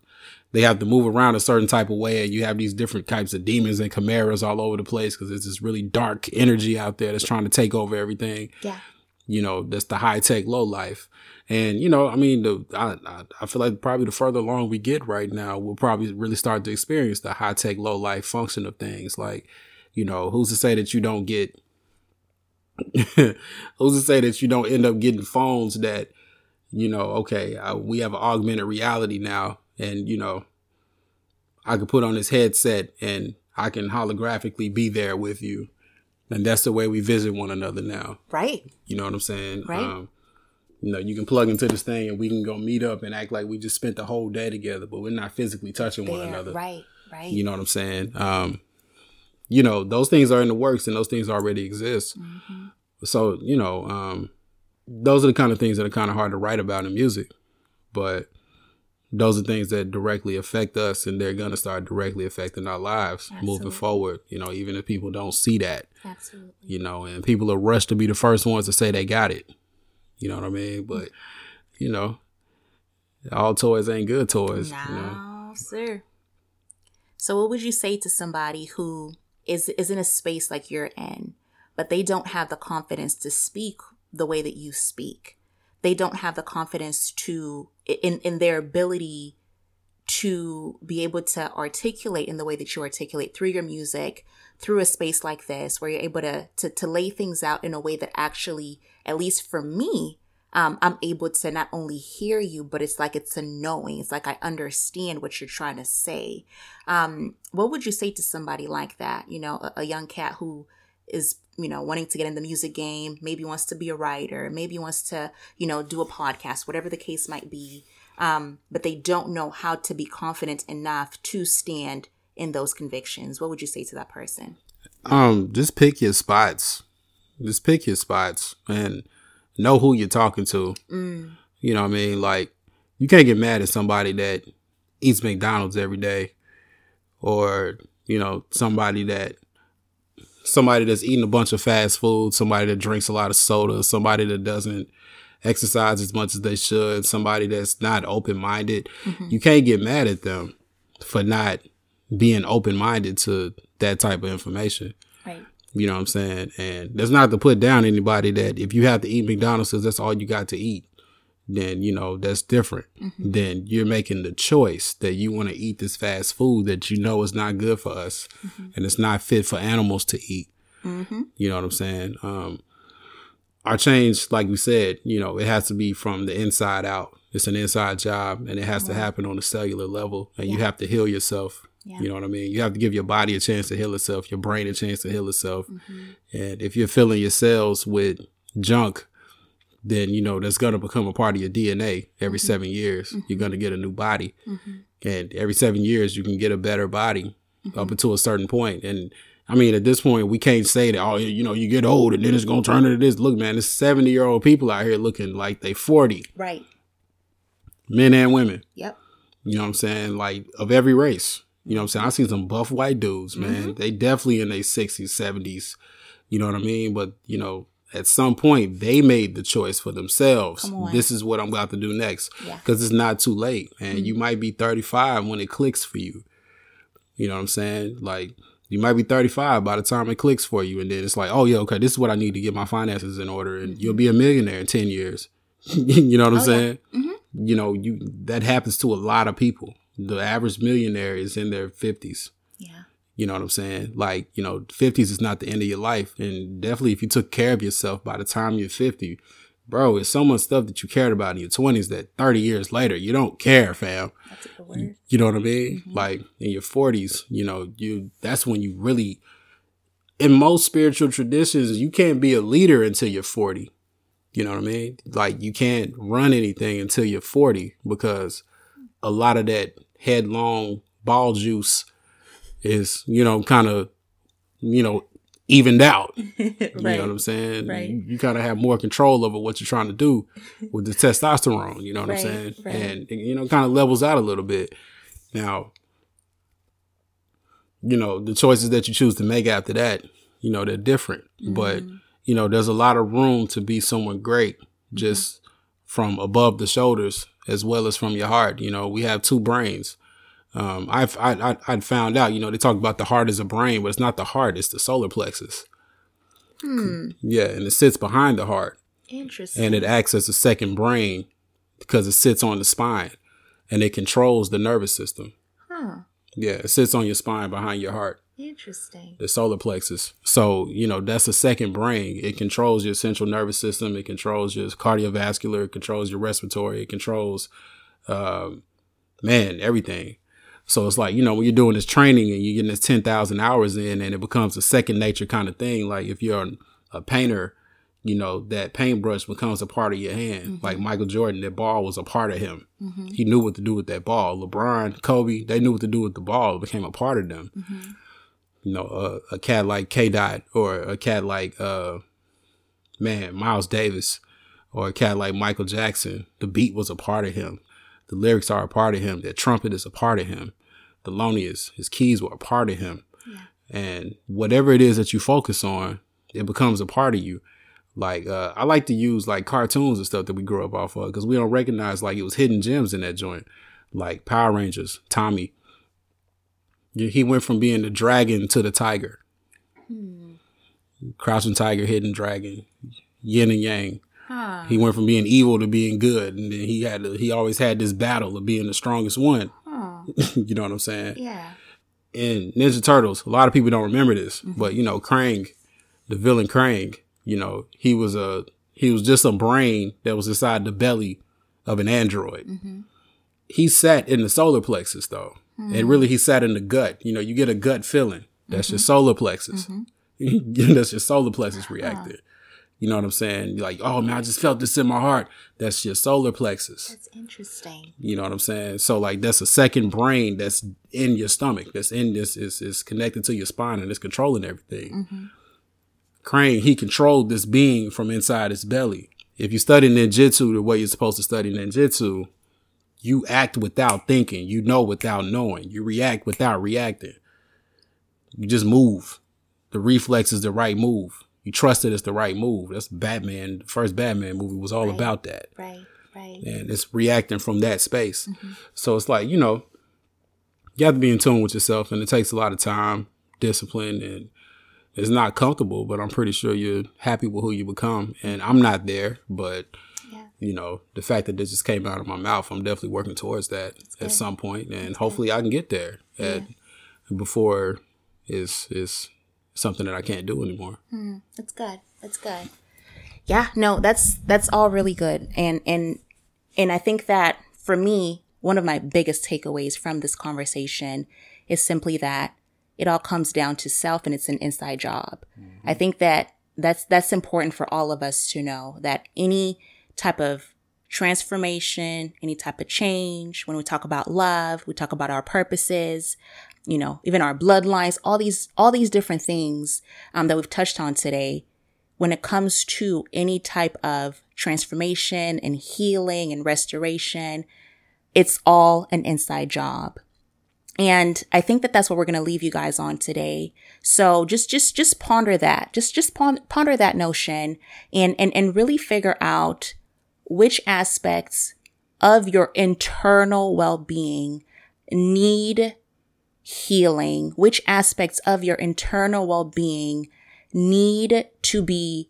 [SPEAKER 2] they have to move around a certain type of way and you have these different types of demons and chimeras all over the place because there's this really dark energy out there that's trying to take over everything.
[SPEAKER 1] Yeah.
[SPEAKER 2] You know, that's the high tech low life. And you know, I mean, the I, I feel like probably the further along we get right now, we'll probably really start to experience the high tech, low life function of things. Like, you know, who's to say that you don't get? who's to say that you don't end up getting phones that, you know, okay, I, we have augmented reality now, and you know, I can put on this headset and I can holographically be there with you. And that's the way we visit one another now.
[SPEAKER 1] Right.
[SPEAKER 2] You know what I'm saying?
[SPEAKER 1] Right. Um,
[SPEAKER 2] you know, you can plug into this thing and we can go meet up and act like we just spent the whole day together, but we're not physically touching there, one another.
[SPEAKER 1] Right, right.
[SPEAKER 2] You know what I'm saying? Um, you know, those things are in the works and those things already exist. Mm-hmm. So, you know, um, those are the kind of things that are kind of hard to write about in music, but those are things that directly affect us and they're going to start directly affecting our lives Absolutely. moving forward, you know, even if people don't see that.
[SPEAKER 1] Absolutely.
[SPEAKER 2] You know, and people are rushed to be the first ones to say they got it. You know what I mean? Mm. But you know, all toys ain't good toys.
[SPEAKER 1] No,
[SPEAKER 2] you know?
[SPEAKER 1] sir. So, what would you say to somebody who is is in a space like you're in, but they don't have the confidence to speak the way that you speak? They don't have the confidence to in in their ability to be able to articulate in the way that you articulate through your music, through a space like this, where you're able to to, to lay things out in a way that actually at least for me, um, I'm able to not only hear you, but it's like it's a knowing. It's like I understand what you're trying to say. Um, what would you say to somebody like that? You know, a, a young cat who is you know wanting to get in the music game maybe wants to be a writer maybe wants to you know do a podcast whatever the case might be um, but they don't know how to be confident enough to stand in those convictions what would you say to that person
[SPEAKER 2] um just pick your spots just pick your spots and know who you're talking to. Mm. You know what I mean? Like, you can't get mad at somebody that eats McDonald's every day or, you know, somebody that somebody that's eating a bunch of fast food, somebody that drinks a lot of soda, somebody that doesn't exercise as much as they should, somebody that's not open minded. Mm-hmm. You can't get mad at them for not being open minded to that type of information. You know what I'm saying? And that's not to put down anybody that if you have to eat McDonald's because that's all you got to eat, then you know that's different. Mm-hmm. Then you're making the choice that you want to eat this fast food that you know is not good for us mm-hmm. and it's not fit for animals to eat. Mm-hmm. You know what I'm saying? Um, our change, like we said, you know, it has to be from the inside out. It's an inside job and it has to happen on a cellular level and yeah. you have to heal yourself yeah. You know what I mean? You have to give your body a chance to heal itself, your brain a chance to heal itself. Mm-hmm. And if you're filling your cells with junk, then you know that's gonna become a part of your DNA. Every mm-hmm. seven years, mm-hmm. you're gonna get a new body, mm-hmm. and every seven years, you can get a better body up mm-hmm. until a certain point. And I mean, at this point, we can't say that, oh, you know, you get old and then it's going to turn into this. Look, man, there's 70 year old people out here looking like they 40,
[SPEAKER 1] Right.
[SPEAKER 2] men and women.
[SPEAKER 1] Yep.
[SPEAKER 2] You know what I'm saying? Like, of every race. You know what I'm saying? I seen some buff white dudes, man. Mm-hmm. They definitely in their 60s, 70s. You know what I mean? But, you know, at some point, they made the choice for themselves. This is what I'm about to do next.
[SPEAKER 1] Yeah.
[SPEAKER 2] Because it's not too late. And mm-hmm. you might be 35 when it clicks for you. You know what I'm saying? Like, you might be 35 by the time it clicks for you. And then it's like, oh, yeah, okay, this is what I need to get my finances in order. And you'll mm-hmm. be a millionaire in 10 years. you know what I'm
[SPEAKER 1] Oh, yeah.
[SPEAKER 2] saying? You know, you that happens to a lot of people. The average millionaire is in their 50s.
[SPEAKER 1] Yeah.
[SPEAKER 2] You know what I'm saying? Like, you know, 50s is not the end of your life. And definitely if you took care of yourself by the time you're 50, bro, it's so much stuff that you cared about in your 20s that 30 years later, you don't care, fam.
[SPEAKER 1] That's a good word.
[SPEAKER 2] You know what I mean? Mm-hmm. Like in your 40s, you know, you that's when you really in most spiritual traditions, you can't be a leader until you're 40. You know what I mean? Like you can't run anything until you're 40 because a lot of that headlong ball juice is, you know, kind of, you know, evened out. You know what I'm saying?
[SPEAKER 1] Right.
[SPEAKER 2] You, you kind of have more control over what you're trying to do with the testosterone. You know what
[SPEAKER 1] Right,
[SPEAKER 2] I'm saying?
[SPEAKER 1] right.
[SPEAKER 2] And you know, kind of levels out a little bit. Now, you know, the choices that you choose to make after that, you know, they're different. But
[SPEAKER 1] Mm-hmm.
[SPEAKER 2] you know, there's a lot of room to be someone great just from above the shoulders as well as from your heart. You know, we have two brains. Um, I've I, I I'd found out. You know, they talk about the heart as a brain, but it's not the heart; it's the solar plexus.
[SPEAKER 1] Hmm.
[SPEAKER 2] Yeah, and it sits behind the heart,
[SPEAKER 1] Interesting.
[SPEAKER 2] and it acts as a second brain because it sits on the spine, and it controls the nervous system.
[SPEAKER 1] huh.
[SPEAKER 2] Yeah, it sits on your spine behind your heart,
[SPEAKER 1] Interesting.
[SPEAKER 2] the solar plexus. So you know that's a second brain. It controls your central nervous system. It controls your cardiovascular. It controls your respiratory. It controls, um, man, everything. So it's like, you know, when you're doing this training and you're getting this 10,000 hours in and it becomes a second nature kind of thing. Like if you're a painter, you know, that paintbrush becomes a part of your hand. Mm-hmm. Like Michael Jordan, that ball was a part of him. Mm-hmm. He knew what to do with that ball. LeBron, Kobe, they knew what to do with the ball. It became a part of them. Mm-hmm. You know, uh, a cat like K Dot or a cat like, uh, man, Miles Davis or a cat like Michael Jackson. The beat was a part of him. The lyrics are a part of him. That trumpet is a part of him. The Thelonious, his keys were a part of him. And whatever it is that you focus on, it becomes a part of you. Like uh, I like to use like cartoons and stuff that we grew up off of because we don't recognize like it was hidden gems in that joint. Like Power Rangers, Tommy. He went from being the dragon to the tiger. Hmm. Crouching tiger, hidden dragon, yin and yang.
[SPEAKER 1] Huh.
[SPEAKER 2] He went from being evil to being good, and then he had to, he always had this battle of being the strongest one.
[SPEAKER 1] Huh.
[SPEAKER 2] you know what I'm saying?
[SPEAKER 1] Yeah.
[SPEAKER 2] in Ninja Turtles, a lot of people don't remember this, mm-hmm. but you know, Krang, the villain Krang, you know, he was a he was just a brain that was inside the belly of an android. Mm-hmm. He sat in the solar plexus though, and mm-hmm. really he sat in the gut. You know, you get a gut feeling. That's your mm-hmm. solar plexus. Mm-hmm. That's your solar plexus ah. reacting. You know what I'm saying? You're like, oh man, I just felt this in my heart. That's your solar plexus.
[SPEAKER 1] That's interesting.
[SPEAKER 2] You know what I'm saying? So like that's a second brain that's in your stomach, that's in this is is connected to your spine and it's controlling everything. Krang, he controlled this being from inside his belly. If you study ninjutsu the way you're supposed to study ninjutsu, you act without thinking. You know without knowing. You react without reacting. You just move. The reflex is the right move. You trust it as the right move. That's Batman. The first Batman movie was all
[SPEAKER 1] Right.
[SPEAKER 2] about that
[SPEAKER 1] Right. Right.
[SPEAKER 2] and it's reacting from that space. Mm-hmm. So it's like, you know, you have to be in tune with yourself and it takes a lot of time, discipline, and it's not comfortable, but I'm pretty sure you're happy with who you become. And I'm not there, but. You know, the fact that this just came out of my mouth, I'm definitely working towards that at some point, and hopefully I can get there at, before is is something that I can't do anymore.
[SPEAKER 1] Hmm, that's good. That's good. Yeah, no, that's that's all really good. And and and I think that for me, one of my biggest takeaways from this conversation is simply that it all comes down to self and it's an inside job. Mm-hmm. I think that that's that's important for all of us to know that any type of transformation, any type of change, when we talk about love, we talk about our purposes, you know, even our bloodlines, all these, all these different things um, that we've touched on today. When it comes to any type of transformation and healing and restoration, it's all an inside job. And I think that that's what we're going to leave you guys on today. So just, just, just ponder that. Just, just ponder that notion and, and, and really figure out which aspects of your internal well-being need healing, which aspects of your internal well-being need to be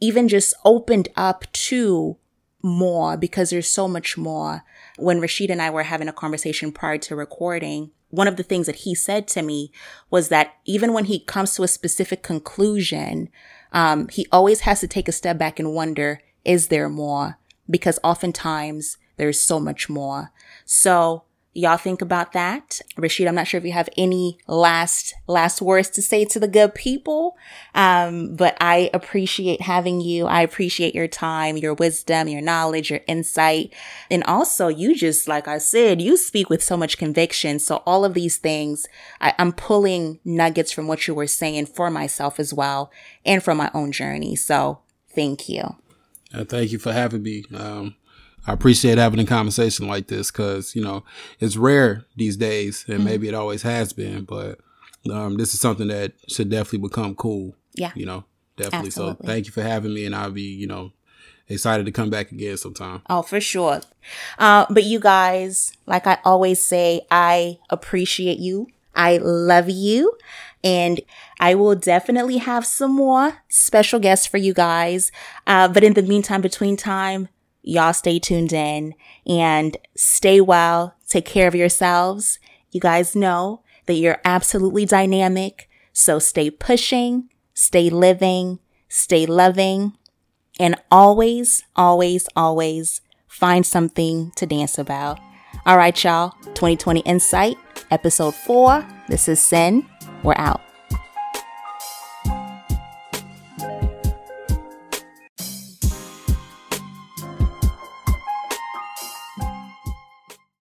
[SPEAKER 1] even just opened up to more because there's so much more. When Rashid and I were having a conversation prior to recording, one of the things that he said to me was that even when he comes to a specific conclusion, um, he always has to take a step back and wonder, is there more? Because oftentimes there's so much more. So Y'all think about that. Rashid, I'm not sure if you have any last, last words to say to the good people. Um, but I appreciate having you. I appreciate your time, your wisdom, your knowledge, your insight. And also you just, like I said, you speak with so much conviction. So all of these things, I, I'm pulling nuggets from what you were saying for myself as well and from my own journey. So thank you.
[SPEAKER 2] Uh, thank you for having me. Um, I appreciate having a conversation like this because, you know, it's rare these days and mm-hmm. maybe it always has been, but um, this is something that should definitely become cool.
[SPEAKER 1] Yeah.
[SPEAKER 2] You know, definitely. Absolutely. So thank you for having me and I'll be, you know, excited to come back again sometime.
[SPEAKER 1] Oh, for sure. Uh, but you guys, like I always say, I appreciate you. I love you. And I will definitely have some more special guests for you guys. Uh, but in the meantime, between time, Y'all stay tuned in and stay well. Take care of yourselves. You guys know that you're absolutely dynamic. So stay pushing, stay living, stay loving, and always, always, always find something to dance about. All right, y'all. 2020 Insight, episode four. This is Sin. We're out.